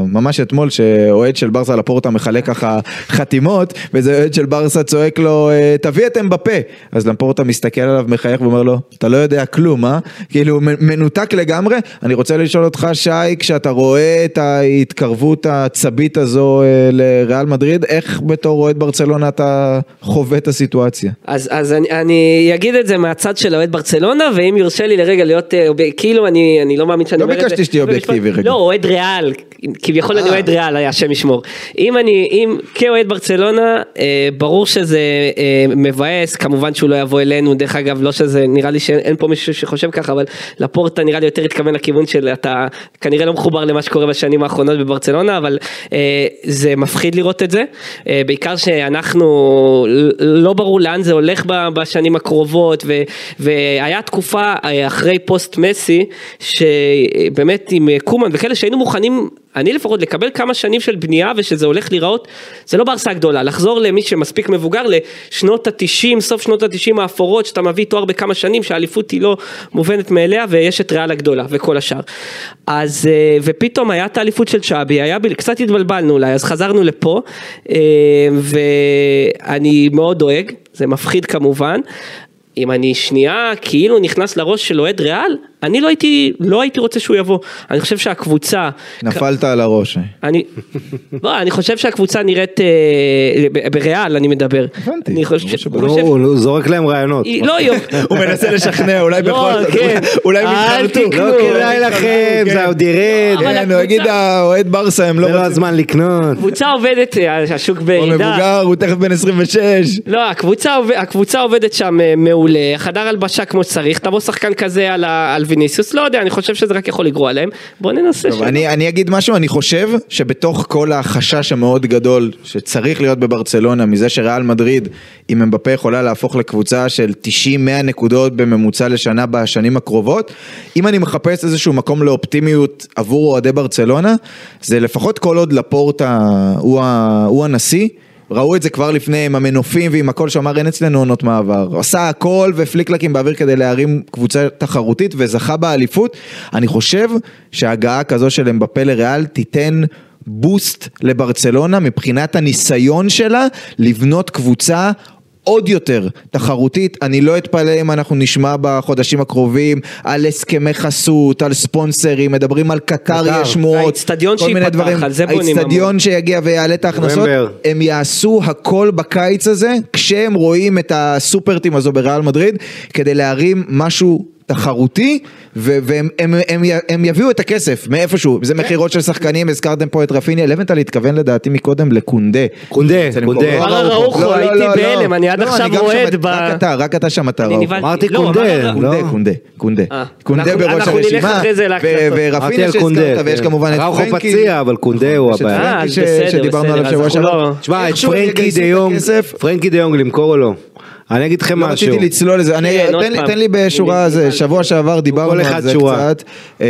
ממש אתמול, שאוהד של ברסה לפורטה מחלק ככה חתימות, ואיזה אוהד של ברסה צועק לו, "אה, תביא את אמבפה. אז לפורטה מסתכל עליו, מחייך ואומר לו, אתה לא יודע כלום, אה? כאילו, מנותק לגמרי. אני רוצה לשאול אותך, שי, כשאתה רואה את ההתקרבות הצבית הזו אה, לריאל מדריד, איך בתור אוהד ברצלונה אתה חווה את הסיטואציה? אז, אז אני, אני אגיד את זה מהצד של אוהד ברצלונה, ואם יורשה לי לרגע להיות, אה, כאילו אני, אני לא מאמין שאני לא אומר את זה. ביקשתי שתהיה אובייקטיבי רגע. לא, אוהד ריאל, כביכול אני אה. אוהד ריאל, השם ישמור. אם אני, אם כאוהד ברצלונה, אה, ברור שזה אה, מבאס, כמובן שהוא לא יבוא אלינו, דרך אגב, לא שזה, נראה לי שאין פה מישהו שחושב ככה, אבל לפורטה נראה לי יותר התכוון לכיוון של אתה כנראה לא מחובר למה שקורה בשנים האחרונות בברצלונה, אבל אה, זה מפחיד לראות את זה, אה, בעיקר שאנחנו, לא ברור לאן זה הולך בשנים הקרובות, ו, והיה תקופה אה, אחרי פוסט מסי, שבאמת עם אה, קומן וכאלה שהיינו מוכנים, אני לפחות, לקבל כמה שנים של בנייה ושזה הולך להיראות, זה לא ברסה גדולה, לחזור למי שמספיק מבוגר לשנות התשעים, סוף שנות התשעים האפורות, שאתה מביא תואר בכמה שנים, שהאליפות היא לא מובנת מאליה, ויש את ריאל הגדולה וכל השאר. אז, אה, ופתאום היה את האליפות של שבי, היה, קצת התבלבלנו אולי, אז חזרנו לפה, אה, ואני מאוד דואג, זה מפחיד כמובן. אם אני שנייה כאילו נכנס לראש של אוהד ריאל, אני לא הייתי, לא הייתי רוצה שהוא יבוא. אני חושב שהקבוצה... נפלת על הראש. אני, לא, אני חושב שהקבוצה נראית, אה, בריאל אני מדבר. הבנתי, אני חושב, שבריאל. הוא חושב, הוא- הוא זורק להם רעיונות. לא, הוא מנסה לשכנע, אולי לא, בכל זאת, כן. אולי הם. תקנו. לא כדאי לכם, זה עוד ירד, כן, הוא יגיד האוהד ברסה הם לא זה לא. הזמן לקנות. הקבוצה עובדת, אה, השוק הוא בירידה. מבוגר, הוא תכף בן 26. לא, הקבוצה, עובד, הקבוצה עובדת שם אה, מעולה, חדר הלבשה כמו שצריך, תבוא שחקן כזה על, ה- על ויניסיוס, לא יודע, אני חושב שזה רק יכול לגרוע להם. בוא ננסה. טוב. אני, אני אגיד משהו, אני חושב שבתוך כל החשש המאוד גדול שצריך להיות בברצלונה מזה שריאל מדריד עם אמבפה יכולה להפוך לקבוצה של 90-100 נקודות בממוצע לשנה בשנים הקרובות, אם אני מחפש איזשהו מקום לאופטימיות עבור אוהדי ברצלונה, זה לפחות כל עוד לפורטה הוא, ה, הוא הנשיא. ראו את זה כבר לפני עם המנופים ועם הכל שאמר אין אצלנו עונות מעבר. עשה הכל ופליקלקים באוויר כדי להרים קבוצה תחרותית וזכה באליפות. אני חושב שהגעה כזו של אמבפה לריאל תיתן בוסט לברצלונה מבחינת הניסיון שלה לבנות קבוצה עוד יותר תחרותית, אני לא אתפלא אם אנחנו נשמע בחודשים הקרובים על הסכמי חסות, על ספונסרים, מדברים על קטר. יש שמועות, כל מיני דברים, על זה בונים המון. האצטדיון שיגיע ויעלה את ההכנסות. הם יעשו הכל בקיץ הזה, כשהם רואים את הסופרטים הזו בריאל מדריד, כדי להרים משהו תחרותי, והם הם, הם, י- הם יביאו את הכסף מאיפשהו, זה מכירות של שחקנים, הזכרתם פה את רפיניה, לבנטל התכוון לדעתי מקודם לקונדה. קונדה, קונדה. לא, וואלה, לא, ראוכו, הייתי. בהלם, אני עד לא, עכשיו רועד ב- רק אתה, רק אתה שמעת אני ראוכו. אמרתי לא, קונדה, לא? קונדה, קונדה, קונדה. אה, קונדה בראש הרשימה, ורפיניה שהזכרת. ויש כן. כמובן את ראוכו פרנקי. פציע, אבל קונדה הוא הבעיה. שדיברנו עליו שבוע שעבר. תשמע, את פרנקי דה יונג. פרנקי דה יונג למכור או לא? אני אגיד לכם לא משהו. רציתי לצלול לזה, אני- כן, תן לי- פעם. תן לי בשורה, זה, שבוע שעבר דיברנו על זה שורה. קצת, אה,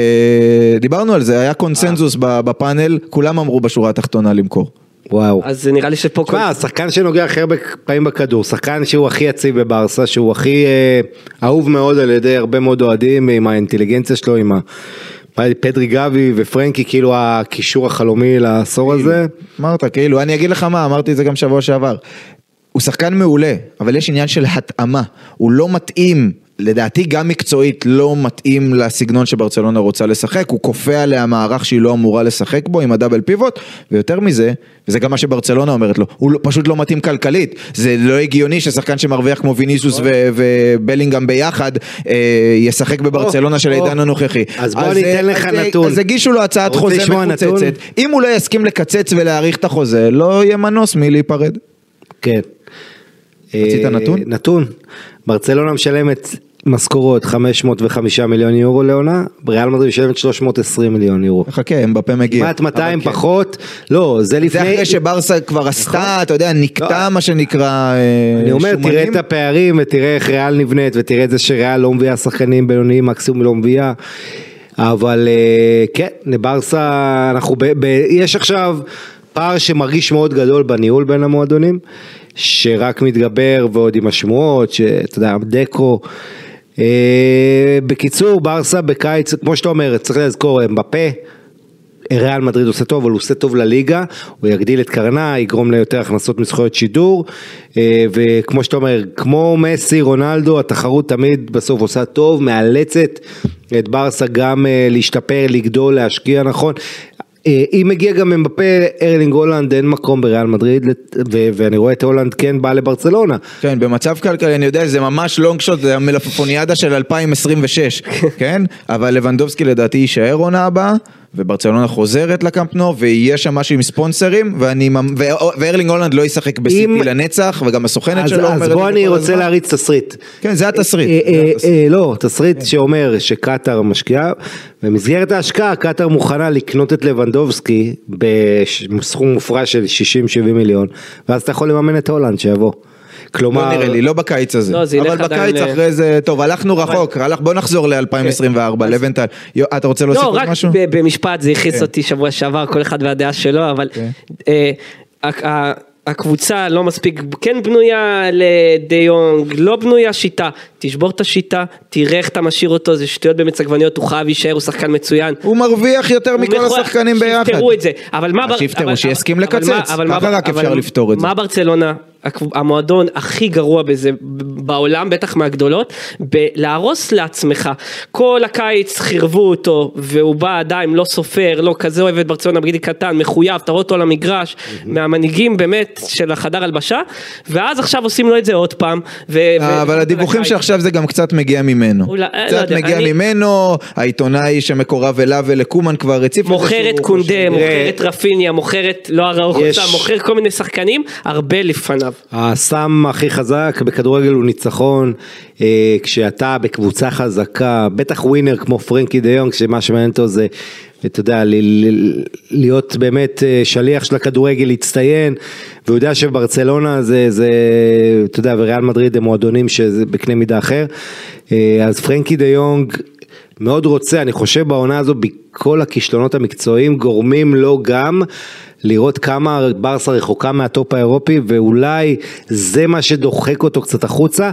דיברנו על זה, היה קונסנזוס ב- בפאנל, כולם אמרו בשורה התחתונה למכור. וואו. אז נראה לי שפה... תשמע, שחקן שנוגע הכי הרבה פעמים בכדור, שחקן שהוא הכי יציב בברסה, שהוא הכי אה, אהוב מאוד על ידי הרבה מאוד אוהדים, עם האינטליגנציה שלו, עם ה... פדרי גבי ופרנקי, כאילו הקישור החלומי לעשור הזה. אמרת, כאילו, אני אגיד לך מה, אמרתי את זה גם שבוע שעבר. הוא שחקן מעולה, אבל יש עניין של התאמה. הוא לא מתאים, לדעתי גם מקצועית, לא מתאים לסגנון שברצלונה רוצה לשחק. הוא כופה עליה מערך שהיא לא אמורה לשחק בו עם הדאבל פיבוט, ויותר מזה, וזה גם מה שברצלונה אומרת לו, הוא לא- פשוט לא מתאים כלכלית. זה לא הגיוני ששחקן שמרוויח כמו ויניסוס ובלינגהם ביחד, אה, ישחק בברצלונה של. העידן הנוכחי. אז בוא אני אתן לך נתון. אז הגישו לו הצעת חוזה? מקוצצת. אם הוא לא יסכים לקצץ ולהאריך את החוזה, לא יהיה מנוס מלהיפרד. כן. רצית אה, נתון? נתון. ברצלונה משלמת משכורות 505 מיליון יורו לעונה, ריאל מדריד משלמת 320 מיליון יורו. חכה, אמבפה מגיע. כמעט 200 אבל כן. פחות, לא, זה זה לפני... אחרי שברסה כבר עשתה, אתה יודע, נקטע מה שנקרא אה, אני אומר, שומנים. תראה את הפערים ותראה איך ריאל נבנית ותראה את זה שריאל לא מביאה שחקנים בינוניים, מקסימום לא מביאה. אבל אה, כן, לברסה אנחנו, ב, ב, יש עכשיו פער שמרגיש מאוד גדול בניהול בין המועדונים, שרק מתגבר ועוד עם השמועות, שאתה יודע, דקו. אה, בקיצור, ברסה בקיץ, כמו שאתה אומר, צריך לזכור, אמבפה. ריאל מדריד עושה טוב, אבל הוא עושה טוב לליגה, הוא יגדיל את קרנה, יגרום ליותר הכנסות מזכויות שידור, אה, וכמו שאתה אומר, כמו מסי, רונלדו, התחרות תמיד בסוף עושה טוב, מאלצת את ברסה גם אה, להשתפר, לגדול, להשקיע נכון. אה, אם מגיע גם מבפה ארלינג הולנד, אין מקום בריאל מדריד, ו- ואני רואה את הולנד כן בא לברצלונה. כן, במצב כלכלי, אני יודע, זה ממש לונג שוט, זה המלפפוניאדה של 2026, כן? אבל לבנדובסקי לדעתי יישאר עונה הבאה, וברצלונה חוזרת לקאמפ נו, ויהיה שם משהו עם ספונסרים, ואני, וארלינג הולנד לא ישחק בסיטי אם- לנצח, וגם הסוכנת אז, שלו אומרת אז בוא אני רוצה הזמן. להריץ תסריט. כן, זה התסריט. אה, אה. אה, לא, תסריט שאומר שקטאר משקיעה, במסגרת ההשקעה קטאר מוכנה לקנות את לבנדובסקי בסכום מופרע של 60-70 מיליון, ואז אתה יכול לממן את הולנד שיבוא. כלומר, לא נראה לי, לא בקיץ הזה. לא, זה ילך אבל בקיץ ל- אחרי זה, טוב, הלכנו רחוק, הלך- בוא נחזור ל-2024, לבנטל. יו, אתה רוצה להוסיף לא, עוד רק משהו? ב- במשפט, זה הכעיס כן. אותי שבוע שעבר, כל אחד והדעה שלו, אבל כן. אה, הקבוצה לא מספיק, כן בנויה לדי יונג, לא בנויה שיטה, תשבור את השיטה, תראה איך אתה משאיר אותו, זה שטויות במיץ עגבניות, הוא חייב להישאר, הוא שחקן מצוין. הוא מרוויח יותר מכל השחקנים ביחד. שיפתרו את זה, אבל מה... מה בר- שיפתרו? אבל- שיסכים אבל- לקצץ. אבל מה- אבל מה- ככה רק אבל אפשר לפתור את זה. מה ברצלונה, המועדון הכי גרוע בזה בעולם, בטח מהגדולות, בלהרוס לעצמך. כל הקיץ חירבו אותו, והוא בא עדיין, לא סופר, לא כזה אוהב את ברצלונה בגיל קטן, מחויב, אתה רואה אותו על המגרש, מהמנהיגים באמת של החדר הלבשה, ואז עכשיו עושים לו את זה עוד פעם. אה, אבל הדיווחים. שעכשיו זה גם קצת מגיע ממנו. אה, לא קצת מגיע ממנו, העיתונאי שמקורב אליו ולקומן כבר הציף את זה מוכר את קונדה, חושב- מוכר את רפיניה, מוכר את, לא סתם, מוכר כל מיני שחקנים, הרבה לפניו. הסם הכי חזק בכדורגל הוא ניצחון, אה, כשאתה בקבוצה חזקה, בטח ווינר כמו פרנקי דה יונג, שמה שמעניין אותו זה, אתה יודע, להיות באמת אה, שליח של הכדורגל, להצטיין, והוא יודע שברצלונה זה, זה, אתה יודע, וריאל מדריד הם מועדונים שזה בקנה מידה אחר, אה, אז פרנקי דה יונג מאוד רוצה, אני חושב בעונה הזו, בכל הכישלונות המקצועיים גורמים לו גם לראות כמה ברסה רחוקה מהטופ האירופי ואולי זה מה שדוחק אותו קצת החוצה.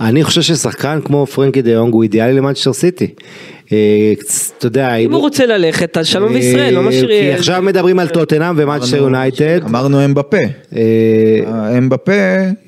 אני חושב ששחקן כמו פרנקי דה יונג הוא אידיאלי למנצ'סטר סיטי. אה, אתה יודע, אם הוא רוצה ללכת, אז שלום וישראל, לא משאיר... כי עכשיו מדברים על טוטנאם ומנצ'סטר יונייטד. אמרנו אמבפה. אה, אמבפה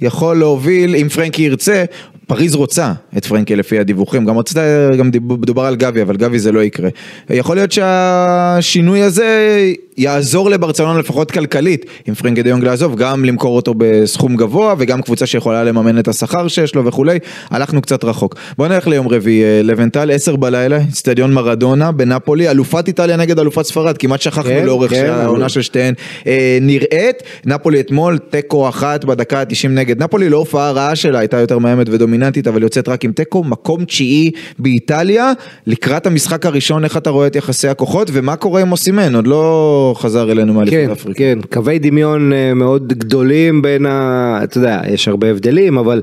יכול להוביל, אם פרנקי ירצה, פריז רוצה את פרנקי לפי הדיווחים, גם רצתה, גם דיב- דובר על גבי, אבל גבי זה לא יקרה. יכול להיות שהשינוי הזה יעזור לברצלונה לפחות כלכלית, אם פרנקי דיונג לעזוב, גם למכור אותו בסכום גבוה, וגם קבוצה שיכולה לממן את השכר שיש לו וכולי, הלכנו קצת רחוק. בוא נלך ליום רביעי, אה, לבנטל, עשר בלילה, אצטדיון מרדונה בנפולי, אלופת איטליה נגד אלופת ספרד, כמעט שכחנו כן, לאורך כן, העונה של שתיהן אה, נראית, נפולי אתמול תיקו אחת בדקה ה-90 נגד נפולי, לא הופעה רעה שלה, הייתה יותר מאיימת ודומיננטית, אבל יוצאת רק עם תיקו, מקום תשיעי באיטליה, לקראת המשחק הראשון, איך אתה רואה את יחסי הכוחות, ומה קורה עם אוסימן, עוד לא חזר אלינו מאליפות כן, אפריקה. כן, קווי דמיון אה, מאוד גדולים בין ה... אתה יודע, יש הרבה הבדלים, אבל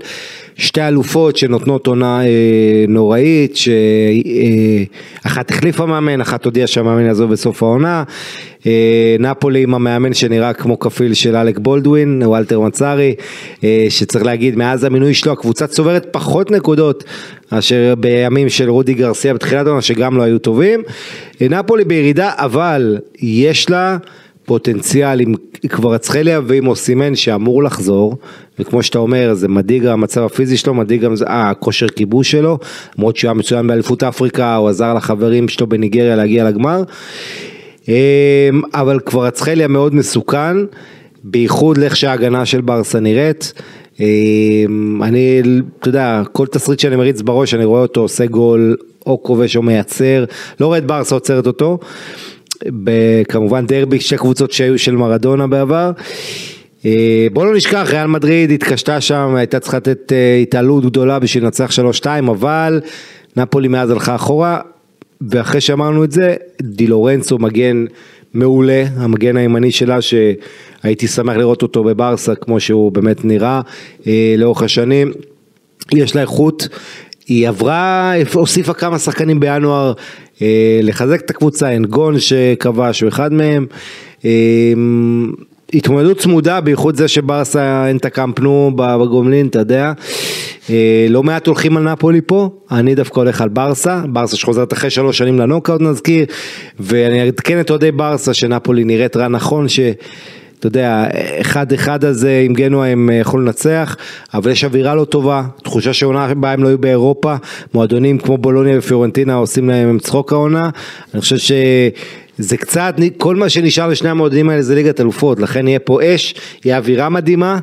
שתי אלופות שנותנות עונה אה, נוראית, שאחת החליפה מאמן, אחת הודיעה שהמאמן יעזוב בסוף העונה. אה, נפולי עם המאמן שנראה כמו כפיל של אלק בולדווין, וולטר מצארי, אה, שצריך להגיד, מאז המינוי שלו הקבוצה צוברת פחות נקודות אשר בימים של רודי גרסיה בתחילת העונה שגם לא היו טובים. אה, נפולי בירידה, אבל יש לה פוטנציאל עם קוורצחליה ועם אוסימן שאמור לחזור, וכמו שאתה אומר, זה מדאיג המצב הפיזי שלו, מדאיג גם זה- אה, הכושר כיבוש שלו, למרות שהוא היה מצוין באליפות אפריקה, הוא עזר לחברים שלו בניגריה להגיע לגמר. אמ, אבל קוורצחליה מאוד מסוכן, בייחוד לאיך שההגנה של ברסה נראית. אמ, אני, אתה יודע, כל תסריט שאני מריץ בראש, אני רואה אותו עושה גול, או כובש או מייצר, לא רואה את ברסה עוצרת אותו. כמובן דרבי, שתי קבוצות שהיו של מרדונה בעבר. אה, בוא לא נשכח, ריאל מדריד התקשתה שם, הייתה צריכה לתת אה, התעלות גדולה בשביל לנצח 3-2, אבל נפולי מאז הלכה אחורה, ואחרי שאמרנו את זה, די לורנצו מגן מעולה, המגן הימני שלה שהייתי שמח לראות אותו בברסה כמו שהוא באמת נראה אה, לאורך השנים. יש לה איכות, היא עברה, הוסיפה כמה שחקנים בינואר אה, לחזק את הקבוצה, אנגון שכבש הוא אחד מהם. אה, התמודדות צמודה, בייחוד זה שברסה אין את הקמפנו בגומלין, אתה יודע. אה, לא מעט הולכים על נפולי פה, אני דווקא הולך על ברסה, ברסה שחוזרת אחרי שלוש שנים לנוקאוט נזכיר, ואני אעדכן את אוהדי ברסה שנפולי נראית רע נכון, ש... אתה יודע, אחד אחד הזה עם גנוע הם אה, יכולים לנצח, אבל יש אווירה לא טובה, תחושה שעונה הבאה הם לא היו באירופה, מועדונים כמו בולוניה ופיורנטינה עושים להם צחוק העונה, אני חושב שזה קצת, כל מה שנשאר לשני המועדונים האלה זה ליגת אלופות, לכן יהיה פה אש, יהיה אווירה מדהימה,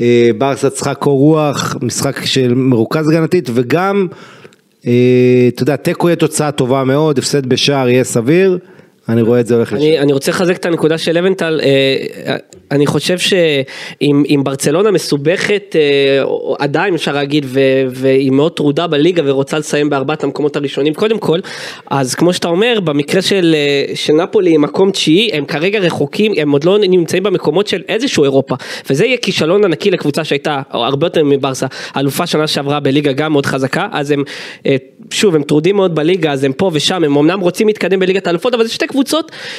אה, ברסה צריכה קור רוח, משחק של מרוכז הגנתית וגם, אה, אתה יודע, תיקו יהיה תוצאה טובה מאוד, הפסד בשער יהיה סביר. אני רואה את זה הולך לשם. אני, רוצה לחזק את הנקודה של לבנטל, אה, אני חושב שאם אם ברצלונה מסובכת אה, עדיין אפשר להגיד והיא מאוד טרודה בליגה ורוצה לסיים בארבעת המקומות הראשונים קודם כל, אז כמו שאתה אומר במקרה של, אה, נפולי מקום תשיעי הם כרגע רחוקים, הם עוד לא נמצאים במקומות של איזשהו אירופה וזה יהיה כישלון ענקי לקבוצה שהייתה הרבה יותר מברסה, אלופה שנה שעברה בליגה גם מאוד חזקה, אז הם אה, שוב הם טרודים מאוד בליגה אז הם פה ושם, הם אמנם רוצים להתקדם בליגת האלופות אבל זה שתי קבוצות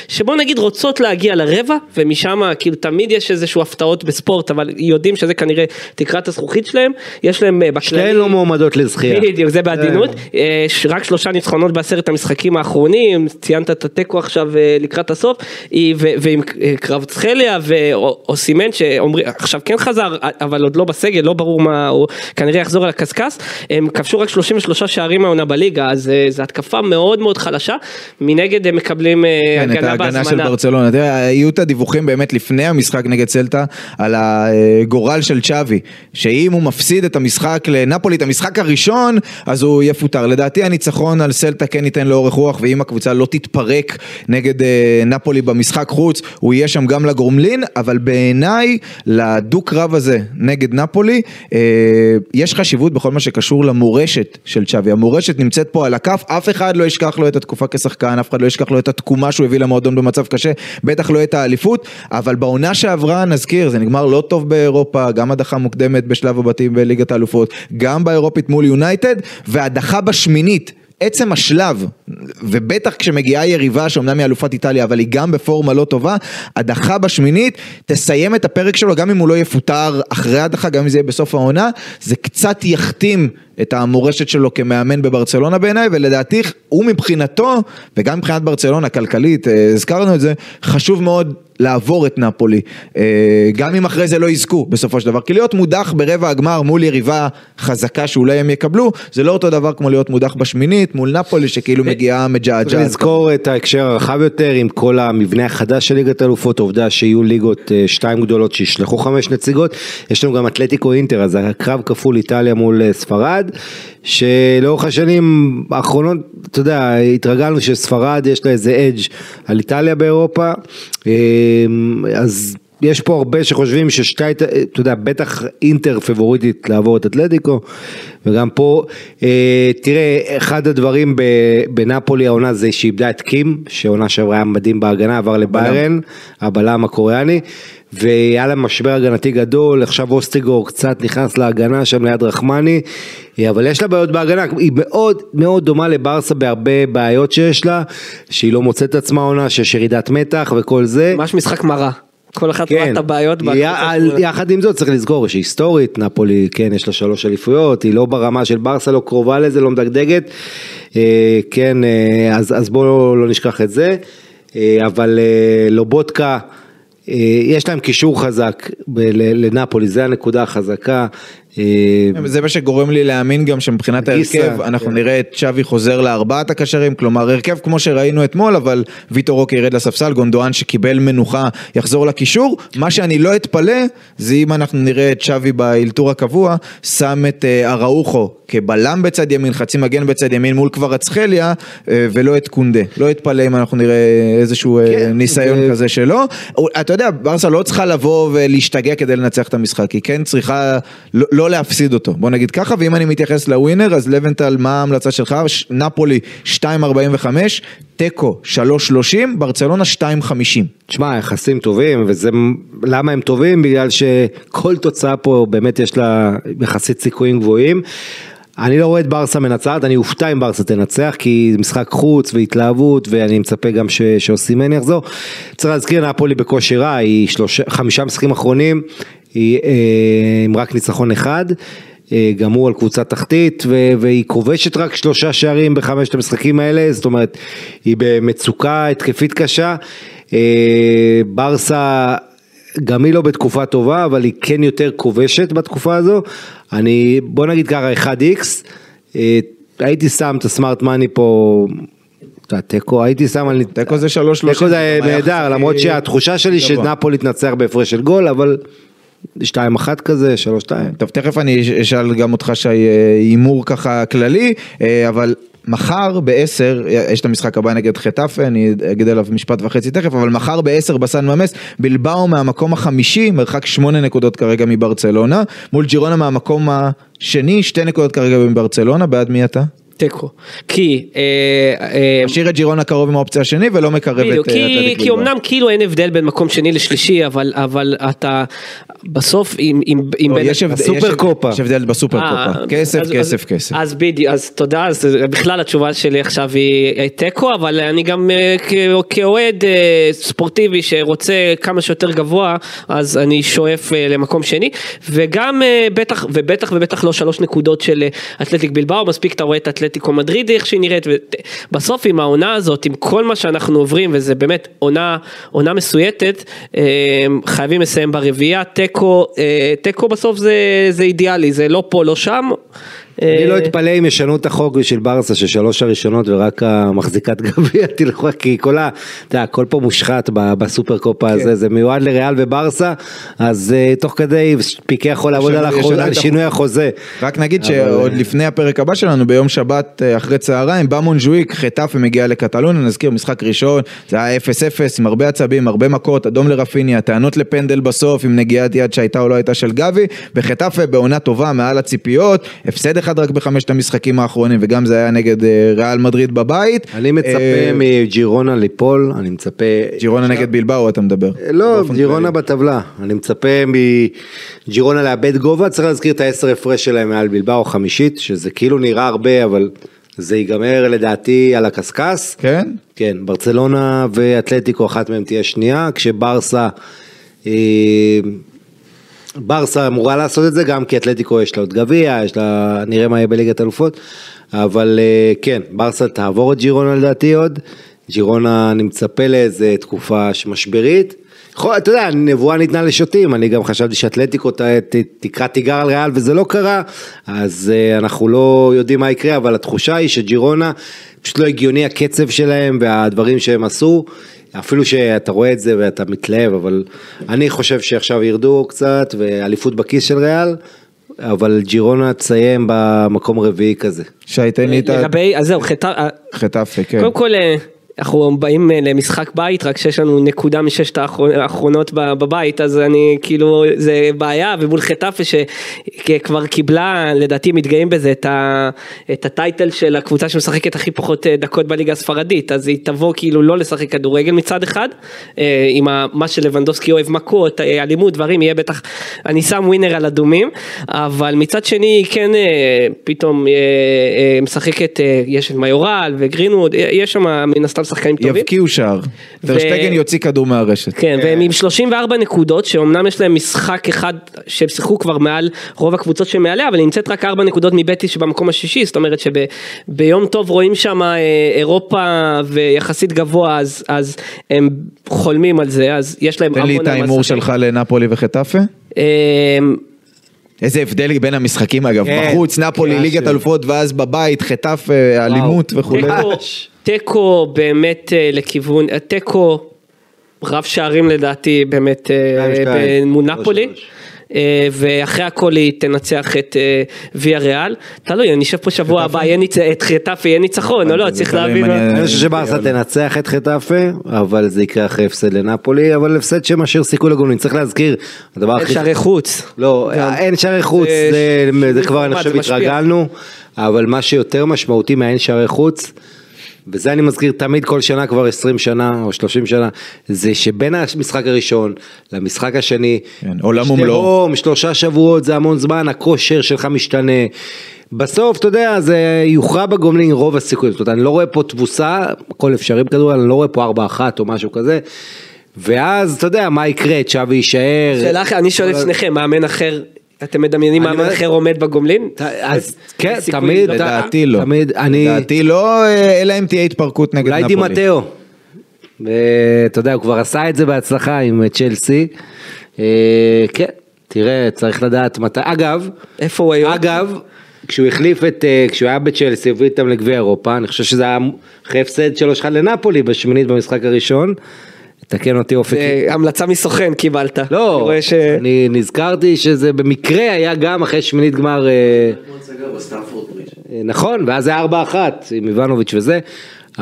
שבוא נגיד רוצות להגיע לרבע ומשם כאילו תמיד יש איזשהו הפתעות בספורט אבל יודעים שזה כנראה תקרת הזכוכית שלהם, יש להם אה, בכללי, שתיהן לא מועמדות לזכייה. בדיוק זה בעדינות, אה, ש- רק שלושה ניצחונות בעשרת המשחקים האחרונים, ציינת את התיקו עכשיו אה, לקראת הסוף, ועם אה, קרבצחליה ואוסימן שאומרים, עכשיו כן חזר אבל עוד לא בסגל, לא ברור מה, הוא כנראה יחזור על הקשקש, הם כבשו רק 33 שערים מהעונה בליגה אז אה, זו התקפה מאוד מאוד חלשה, מנגד הם מקבלים כן, את הגנה ההגנה של. ברצלונה. תראה, היו את הדיווחים באמת לפני המשחק נגד סלטה על הגורל של צ'אבי, שאם הוא מפסיד את המשחק לנפולי, את המשחק הראשון, אז הוא יפוטר. לדעתי הניצחון על סלטה כן ייתן לו אורך רוח, ואם הקבוצה לא תתפרק נגד אה, נפולי במשחק חוץ, הוא יהיה שם גם לגורמלין, אבל בעיניי, לדו-קרב הזה נגד נפולי, אה, יש חשיבות בכל מה שקשור למורשת של צ'אבי. המורשת נמצאת פה על הכף, אף אחד לא ישכח לו את התקופה כשחקן, אף אחד לא ישכח לו את התקומה שהוא הביא למועדון במצב קשה, בטח לא את האליפות, אבל בעונה שעברה, נזכיר, זה נגמר לא טוב באירופה, גם הדחה מוקדמת בשלב הבתים בליגת האלופות, גם באירופית מול יונייטד, והדחה בשמינית. עצם השלב, ובטח כשמגיעה יריבה שאומנם היא אלופת איטליה, אבל היא גם בפורמה לא טובה, הדחה בשמינית תסיים את הפרק שלו, גם אם הוא לא יפוטר אחרי הדחה, גם אם זה יהיה בסוף העונה, זה קצת יכתים את המורשת שלו כמאמן בברצלונה בעיניי, ולדעתי הוא מבחינתו, וגם מבחינת ברצלונה כלכלית, אה, הזכרנו את זה, חשוב מאוד לעבור את נפולי, אה, גם אם אחרי זה לא יזכו בסופו של דבר, כי להיות מודח ברבע הגמר מול יריבה חזקה שאולי הם יקבלו, זה לא אותו דבר כמו להיות מודח בשמינית מול נפולי שכאילו מגיעה צריך מג'עג'עת. לזכור את ההקשר הרחב יותר עם כל המבנה החדש של ליגת האלופות, העובדה שיהיו ליגות אה, שתיים גדולות שישלחו חמש נציגות, יש לנו גם אתלטיקו אינטר, אז הקרב כפול איטליה מול אה, ספרד, שלאורך השנים האחרונות, אתה יודע, התרגלנו שספרד יש לה איזה אדג' על איטליה באירופה, אה, אז יש פה הרבה שחושבים ששתי, אתה יודע, בטח אינטר פבוריטית לעבור את אתלטיקו, וגם פה, אה, תראה, אחד הדברים ב- בנפולי העונה זה שהיא איבדה את קים, שעונה שעברה היה מדהים בהגנה, עבר לביירן, הבלם הקוריאני, והיה לה משבר הגנתי גדול, עכשיו אוסטריגור קצת נכנס להגנה שם ליד רחמני, אבל יש לה בעיות בהגנה, היא מאוד מאוד דומה לברסה בהרבה בעיות שיש לה, שהיא לא מוצאת את עצמה עונה, שיש ירידת מתח וכל זה. ממש משחק מרה, כל אחת רואה את הבעיות. י- על-. יחד עם זאת צריך לזכור שהיסטורית נפולי כן יש לה שלוש אליפויות היא לא ברמה של ברסה לא קרובה לזה לא מדגדגת אה, כן אה, אז, אז בואו לא נשכח את זה אה, אבל אה, לובודקה אה, יש להם קישור חזק לנפולי זה הנקודה החזקה. אה, זה מה שגורם לי להאמין גם שמבחינת ההרכב אנחנו כן. נראה את שווי חוזר לארבעת הקשרים, כלומר הרכב כמו שראינו אתמול, אבל ויטור רוקי ירד לספסל, גונדואן שקיבל מנוחה יחזור לקישור, מה שאני לא אתפלא זה אם אנחנו נראה את שווי באלתור הקבוע, שם את אה, אראוחו כבלם בצד ימין, חצי מגן בצד ימין מול קוורצחליה, אה, ולא את קונדה, לא אתפלא אם אנחנו נראה איזשהו כן, ניסיון ו- כזה שלו, אתה יודע, ברסה לא צריכה לבוא ולהשתגע כדי לנצח את המשחק, היא כן צריכה לא, לא להפסיד אותו, בוא נגיד ככה, ואם אני מתייחס לווינר, אז לבנטל, מה ההמלצה שלך? ש- נפולי 2.45, תיקו 3.30, ברצלונה 2.50. תשמע, יחסים טובים, וזה, למה הם טובים? בגלל שכל תוצאה פה באמת יש לה יחסית סיכויים גבוהים. אני לא רואה את ברסה מנצחת, אני אופתע אם ברסה תנצח, כי זה משחק חוץ והתלהבות, ואני מצפה גם ש- שאוסימן יחזור. צריך להזכיר, נפולי בקושי רע, היא שלושה, חמישה משחקים אחרונים, היא אה, עם רק ניצחון אחד. אה, גם הוא על קבוצה תחתית ו- והיא כובשת רק שלושה שערים בחמשת המשחקים האלה, זאת אומרת היא במצוקה התקפית קשה. אה, ברסה גם היא לא בתקופה טובה אבל היא כן יותר כובשת בתקופה הזו. אני בוא נגיד ככה 1x, אה, הייתי שם את הסמארט מאני פה. תיקו הייתי שם על תיקו זה 3.30. תיקו זה נהדר למרות שהתחושה שלי. שנפולי תנצח בהפרש של גול אבל 2-1 כזה 3-2. טוב, תכף אני אש- אשאל גם אותך שי אה, הימור ככה כללי, אה, אבל מחר בעשר, יש את המשחק הבא נגד חטאפה, אני אגיד עליו משפט וחצי תכף, אבל מחר בעשר בסן ממס, בלבאו מהמקום החמישי, מרחק שמונה נקודות כרגע מברצלונה, מול ג'ירונה מהמקום השני, שתי נקודות כרגע מברצלונה, בעד מי אתה? תיקו. כי... אה, אה, משאיר את ג'ירונה קרוב עם האופציה השני ולא מקרב בדיוק, את אה, כי, אתלטיק. אמנם כאילו אין הבדל בין מקום שני לשלישי, אבל, אבל אתה בסוף עם... לא, יש הבדל- הסופר יש- הבדל בסופר קופה, כסף, כסף, אז- כסף. אז בדיוק, אז תודה, אז בכלל התשובה שלי עכשיו היא תיקו, אבל אני גם כ- כאוהד ספורטיבי שרוצה כמה שיותר גבוה, אז אני שואף למקום שני, וגם בטח, ובטח ובטח לא שלוש נקודות של אתלטיק בלבאו, מספיק אתה רואה את אתלטיקו מדריד איך שהיא נראית, ובסוף עם העונה הזאת, עם כל מה שאנחנו עוברים, וזה באמת עונה, עונה מסויטת, אה, חייבים לסיים ברביעייה, תיקו, אה, תיקו בסוף זה, זה אידיאלי, זה לא פה, לא שם. אני לא אה, אתפלא אם ישנו את החוק בשביל ברסה ששלוש הראשונות ורק המחזיקת גביע תלכו, כי כל ה... אתה יודע, הכל פה מושחת בסופר קופה כן. הזה, זה מיועד לריאל וברסה, אז אה, תוך כדי פיקה יכול לעבוד על שינוי החוזה. רק נגיד שעוד אה, לפני הפרק הבא שלנו, ביום שבת אחרי צהריים, בא מונג'וויק, חטף ומגיע לקטלוניה, נזכיר, משחק ראשון, זה היה 0-0 עם הרבה עצבים, הרבה מכות, אדום לרפיניה, טענות לפנדל בסוף, עם נגיעת יד שהייתה או לא הייתה של גבי, בחטף בעונה טובה, מעל הציפיות, הפסד אחד רק בחמשת המשחקים האחרונים, וגם זה היה נגד אה, ריאל מדריד בבית. אני מצפה אה, מג'ירונה ליפול, אני מצפה... ג'ירונה נגד בלבאו אתה מדבר. לא, באופן ג'ירונה. בטבלה. אני מצפה מג'ירונה לאבד גובה, צריך להזכיר את העשר הפרש שלהם מעל בלבאו חמישית, שזה כאילו נראה הרבה, אבל זה ייגמר לדעתי על הקשקש. כן? כן, ברצלונה ואתלטיקו, אחת מהן תהיה שנייה, כשברסה... ברסה אמורה לעשות את זה גם כי אתלטיקו יש לה עוד גביע, יש לה, נראה מה יהיה בליגת אלופות, אבל אה, כן, ברסה תעבור את ג'ירונה לדעתי עוד, ג'ירונה אני מצפה לאיזה תקופה משברית. יכול, אתה יודע, נבואה ניתנה לשוטים, אני גם חשבתי שאתלטיקו תקרא תיגר על ריאל וזה לא קרה, אז אה, אנחנו לא יודעים מה יקרה, אבל התחושה היא שג'ירונה, פשוט לא הגיוני הקצב שלהם והדברים שהם עשו. אפילו שאתה רואה את זה ואתה מתלהב, אבל אני חושב שעכשיו ירדו קצת, ואליפות בכיס של ריאל, אבל ג'ירונה תסיים במקום רביעי כזה. שי תן לי את ה... לגבי, אז זהו, חטא, חטף, כן. קודם כל אה, אנחנו באים אה, למשחק בית רק שיש לנו נקודה מששת האחרונות בבית אז אני כאילו זה בעיה ומול חטאפה שכבר קיבלה לדעתי מתגאים בזה את, ה, את הטייטל של הקבוצה שמשחקת הכי פחות אה, דקות בליגה הספרדית. אז היא תבוא כאילו לא לשחק כדורגל מצד אחד אה, עם ה- מה שלבנדובסקי אוהב מכות אלימות דברים יהיה בטח אני שם ווינר על אדומים אבל מצד שני היא כן פתאום משחקת יש את מיורל וגרינווד יש שם מן הסתם שחקנים טובים. יבקיעו שער. טרשטגן יוציא כדור מהרשת. כן, והם עם 34 נקודות, שאומנם יש להם משחק אחד שהם שיחקו כבר מעל רוב הקבוצות שמעליה, אבל נמצאת רק 4 נקודות מבטיס שבמקום השישי, זאת אומרת שביום טוב רואים שם אה, אירופה ויחסית גבוה, אז, אז הם חולמים על זה, אז יש להם תן לי המון את ההימור. שלך לנפולי וחטאפה. אה, איזה הבדל בין המשחקים אגב, כן, בחוץ נפולי כן, ליגת כן. אלופות ואז בבית חטף אלימות וכולי. תיקו- באמת אה, לכיוון, אה, תיקו רב שערים לדעתי באמת אה, שתיים, שתיים. מול נפולי. שלוש, שלוש. אה, ואחרי הכל היא תנצח את ויה ריאל, תלוי, אני אשב פה שבוע הבא, את חטאפה יהיה ניצחון או לא, צריך להבין. אני- חושב שברסה תנצח את חטאפה, אבל זה יקרה אחרי הפסד לנפולי, אבל הפסד שמשאיר סיכוי לגולים. צריך להזכיר, הדבר אין הכי... שערי חוץ. לא. אין שערי חוץ, זה כבר אני חושב. התרגלנו, אבל מה שיותר משמעותי מהאין שערי חוץ, וזה אני מזכיר תמיד כל שנה כבר 20 שנה או 30 שנה, זה שבין המשחק הראשון למשחק השני, כן, עולם ומלואו. שלושה שבועות זה המון זמן, הכושר שלך משתנה. בסוף, אתה יודע, זה יוכרע בגומלין רוב הסיכויים, זאת אומרת, אני לא רואה פה תבוסה, הכל אפשרי בכדורגל, אני לא רואה פה 4-1 או משהו כזה, ואז, אתה יודע, מה יקרה, צ'אבי יישאר. שאלה אחרת, אני שואל את שניכם, מאמן אחר, אתם מדמיינים אומר- אחר עומד בגומלין? אז כן, תמיד, לדעתי לא. תמיד, אני, לדעתי לא, אה, אלא אם תהיה התפרקות נגד אולי נפולי. דימטאו, ואתה יודע, הוא כבר עשה את זה בהצלחה עם צ'לסי, אה, כן, תראה, צריך לדעת מתי, אגב, איפה הוא היום? אגב, כשהוא החליף את, אה, כשהוא היה בצ'לסי, הביא אותם לגביע אירופה, אני חושב שזה היה אחרי הפסד 3-1 לנפולי בשמינית במשחק הראשון, תקן אותי אופק. אה, המלצה מסוכן קיבלת. אני לא, ש... אני נזכרתי שזה במקרה היה גם אחרי שמינית גמר, אה, אה, נכון, ואז זה 4-1 עם איבנוביץ' וזה,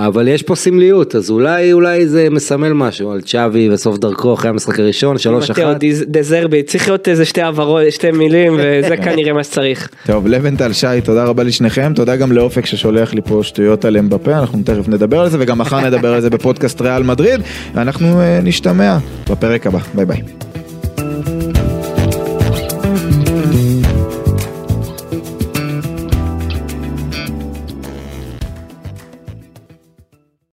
אבל יש פה סמליות, אז אולי, אולי זה מסמל משהו על צ'אבי וסוף דרכו אחרי המשחק הראשון, 3-1. מתאו דיז- דזרבי, צריך להיות איזה שתי הבהרות, שתי מילים, וזה כנראה מה שצריך. טוב, לבנטל, שי, תודה רבה לשניכם, תודה גם לאופק ששולח לי פה שטויות עליהם בפה, אנחנו תכף נדבר על זה, וגם מחר נדבר על זה בפודקאסט ריאל מדריד, ואנחנו אה, נשתמע בפרק הבא, ביי ביי.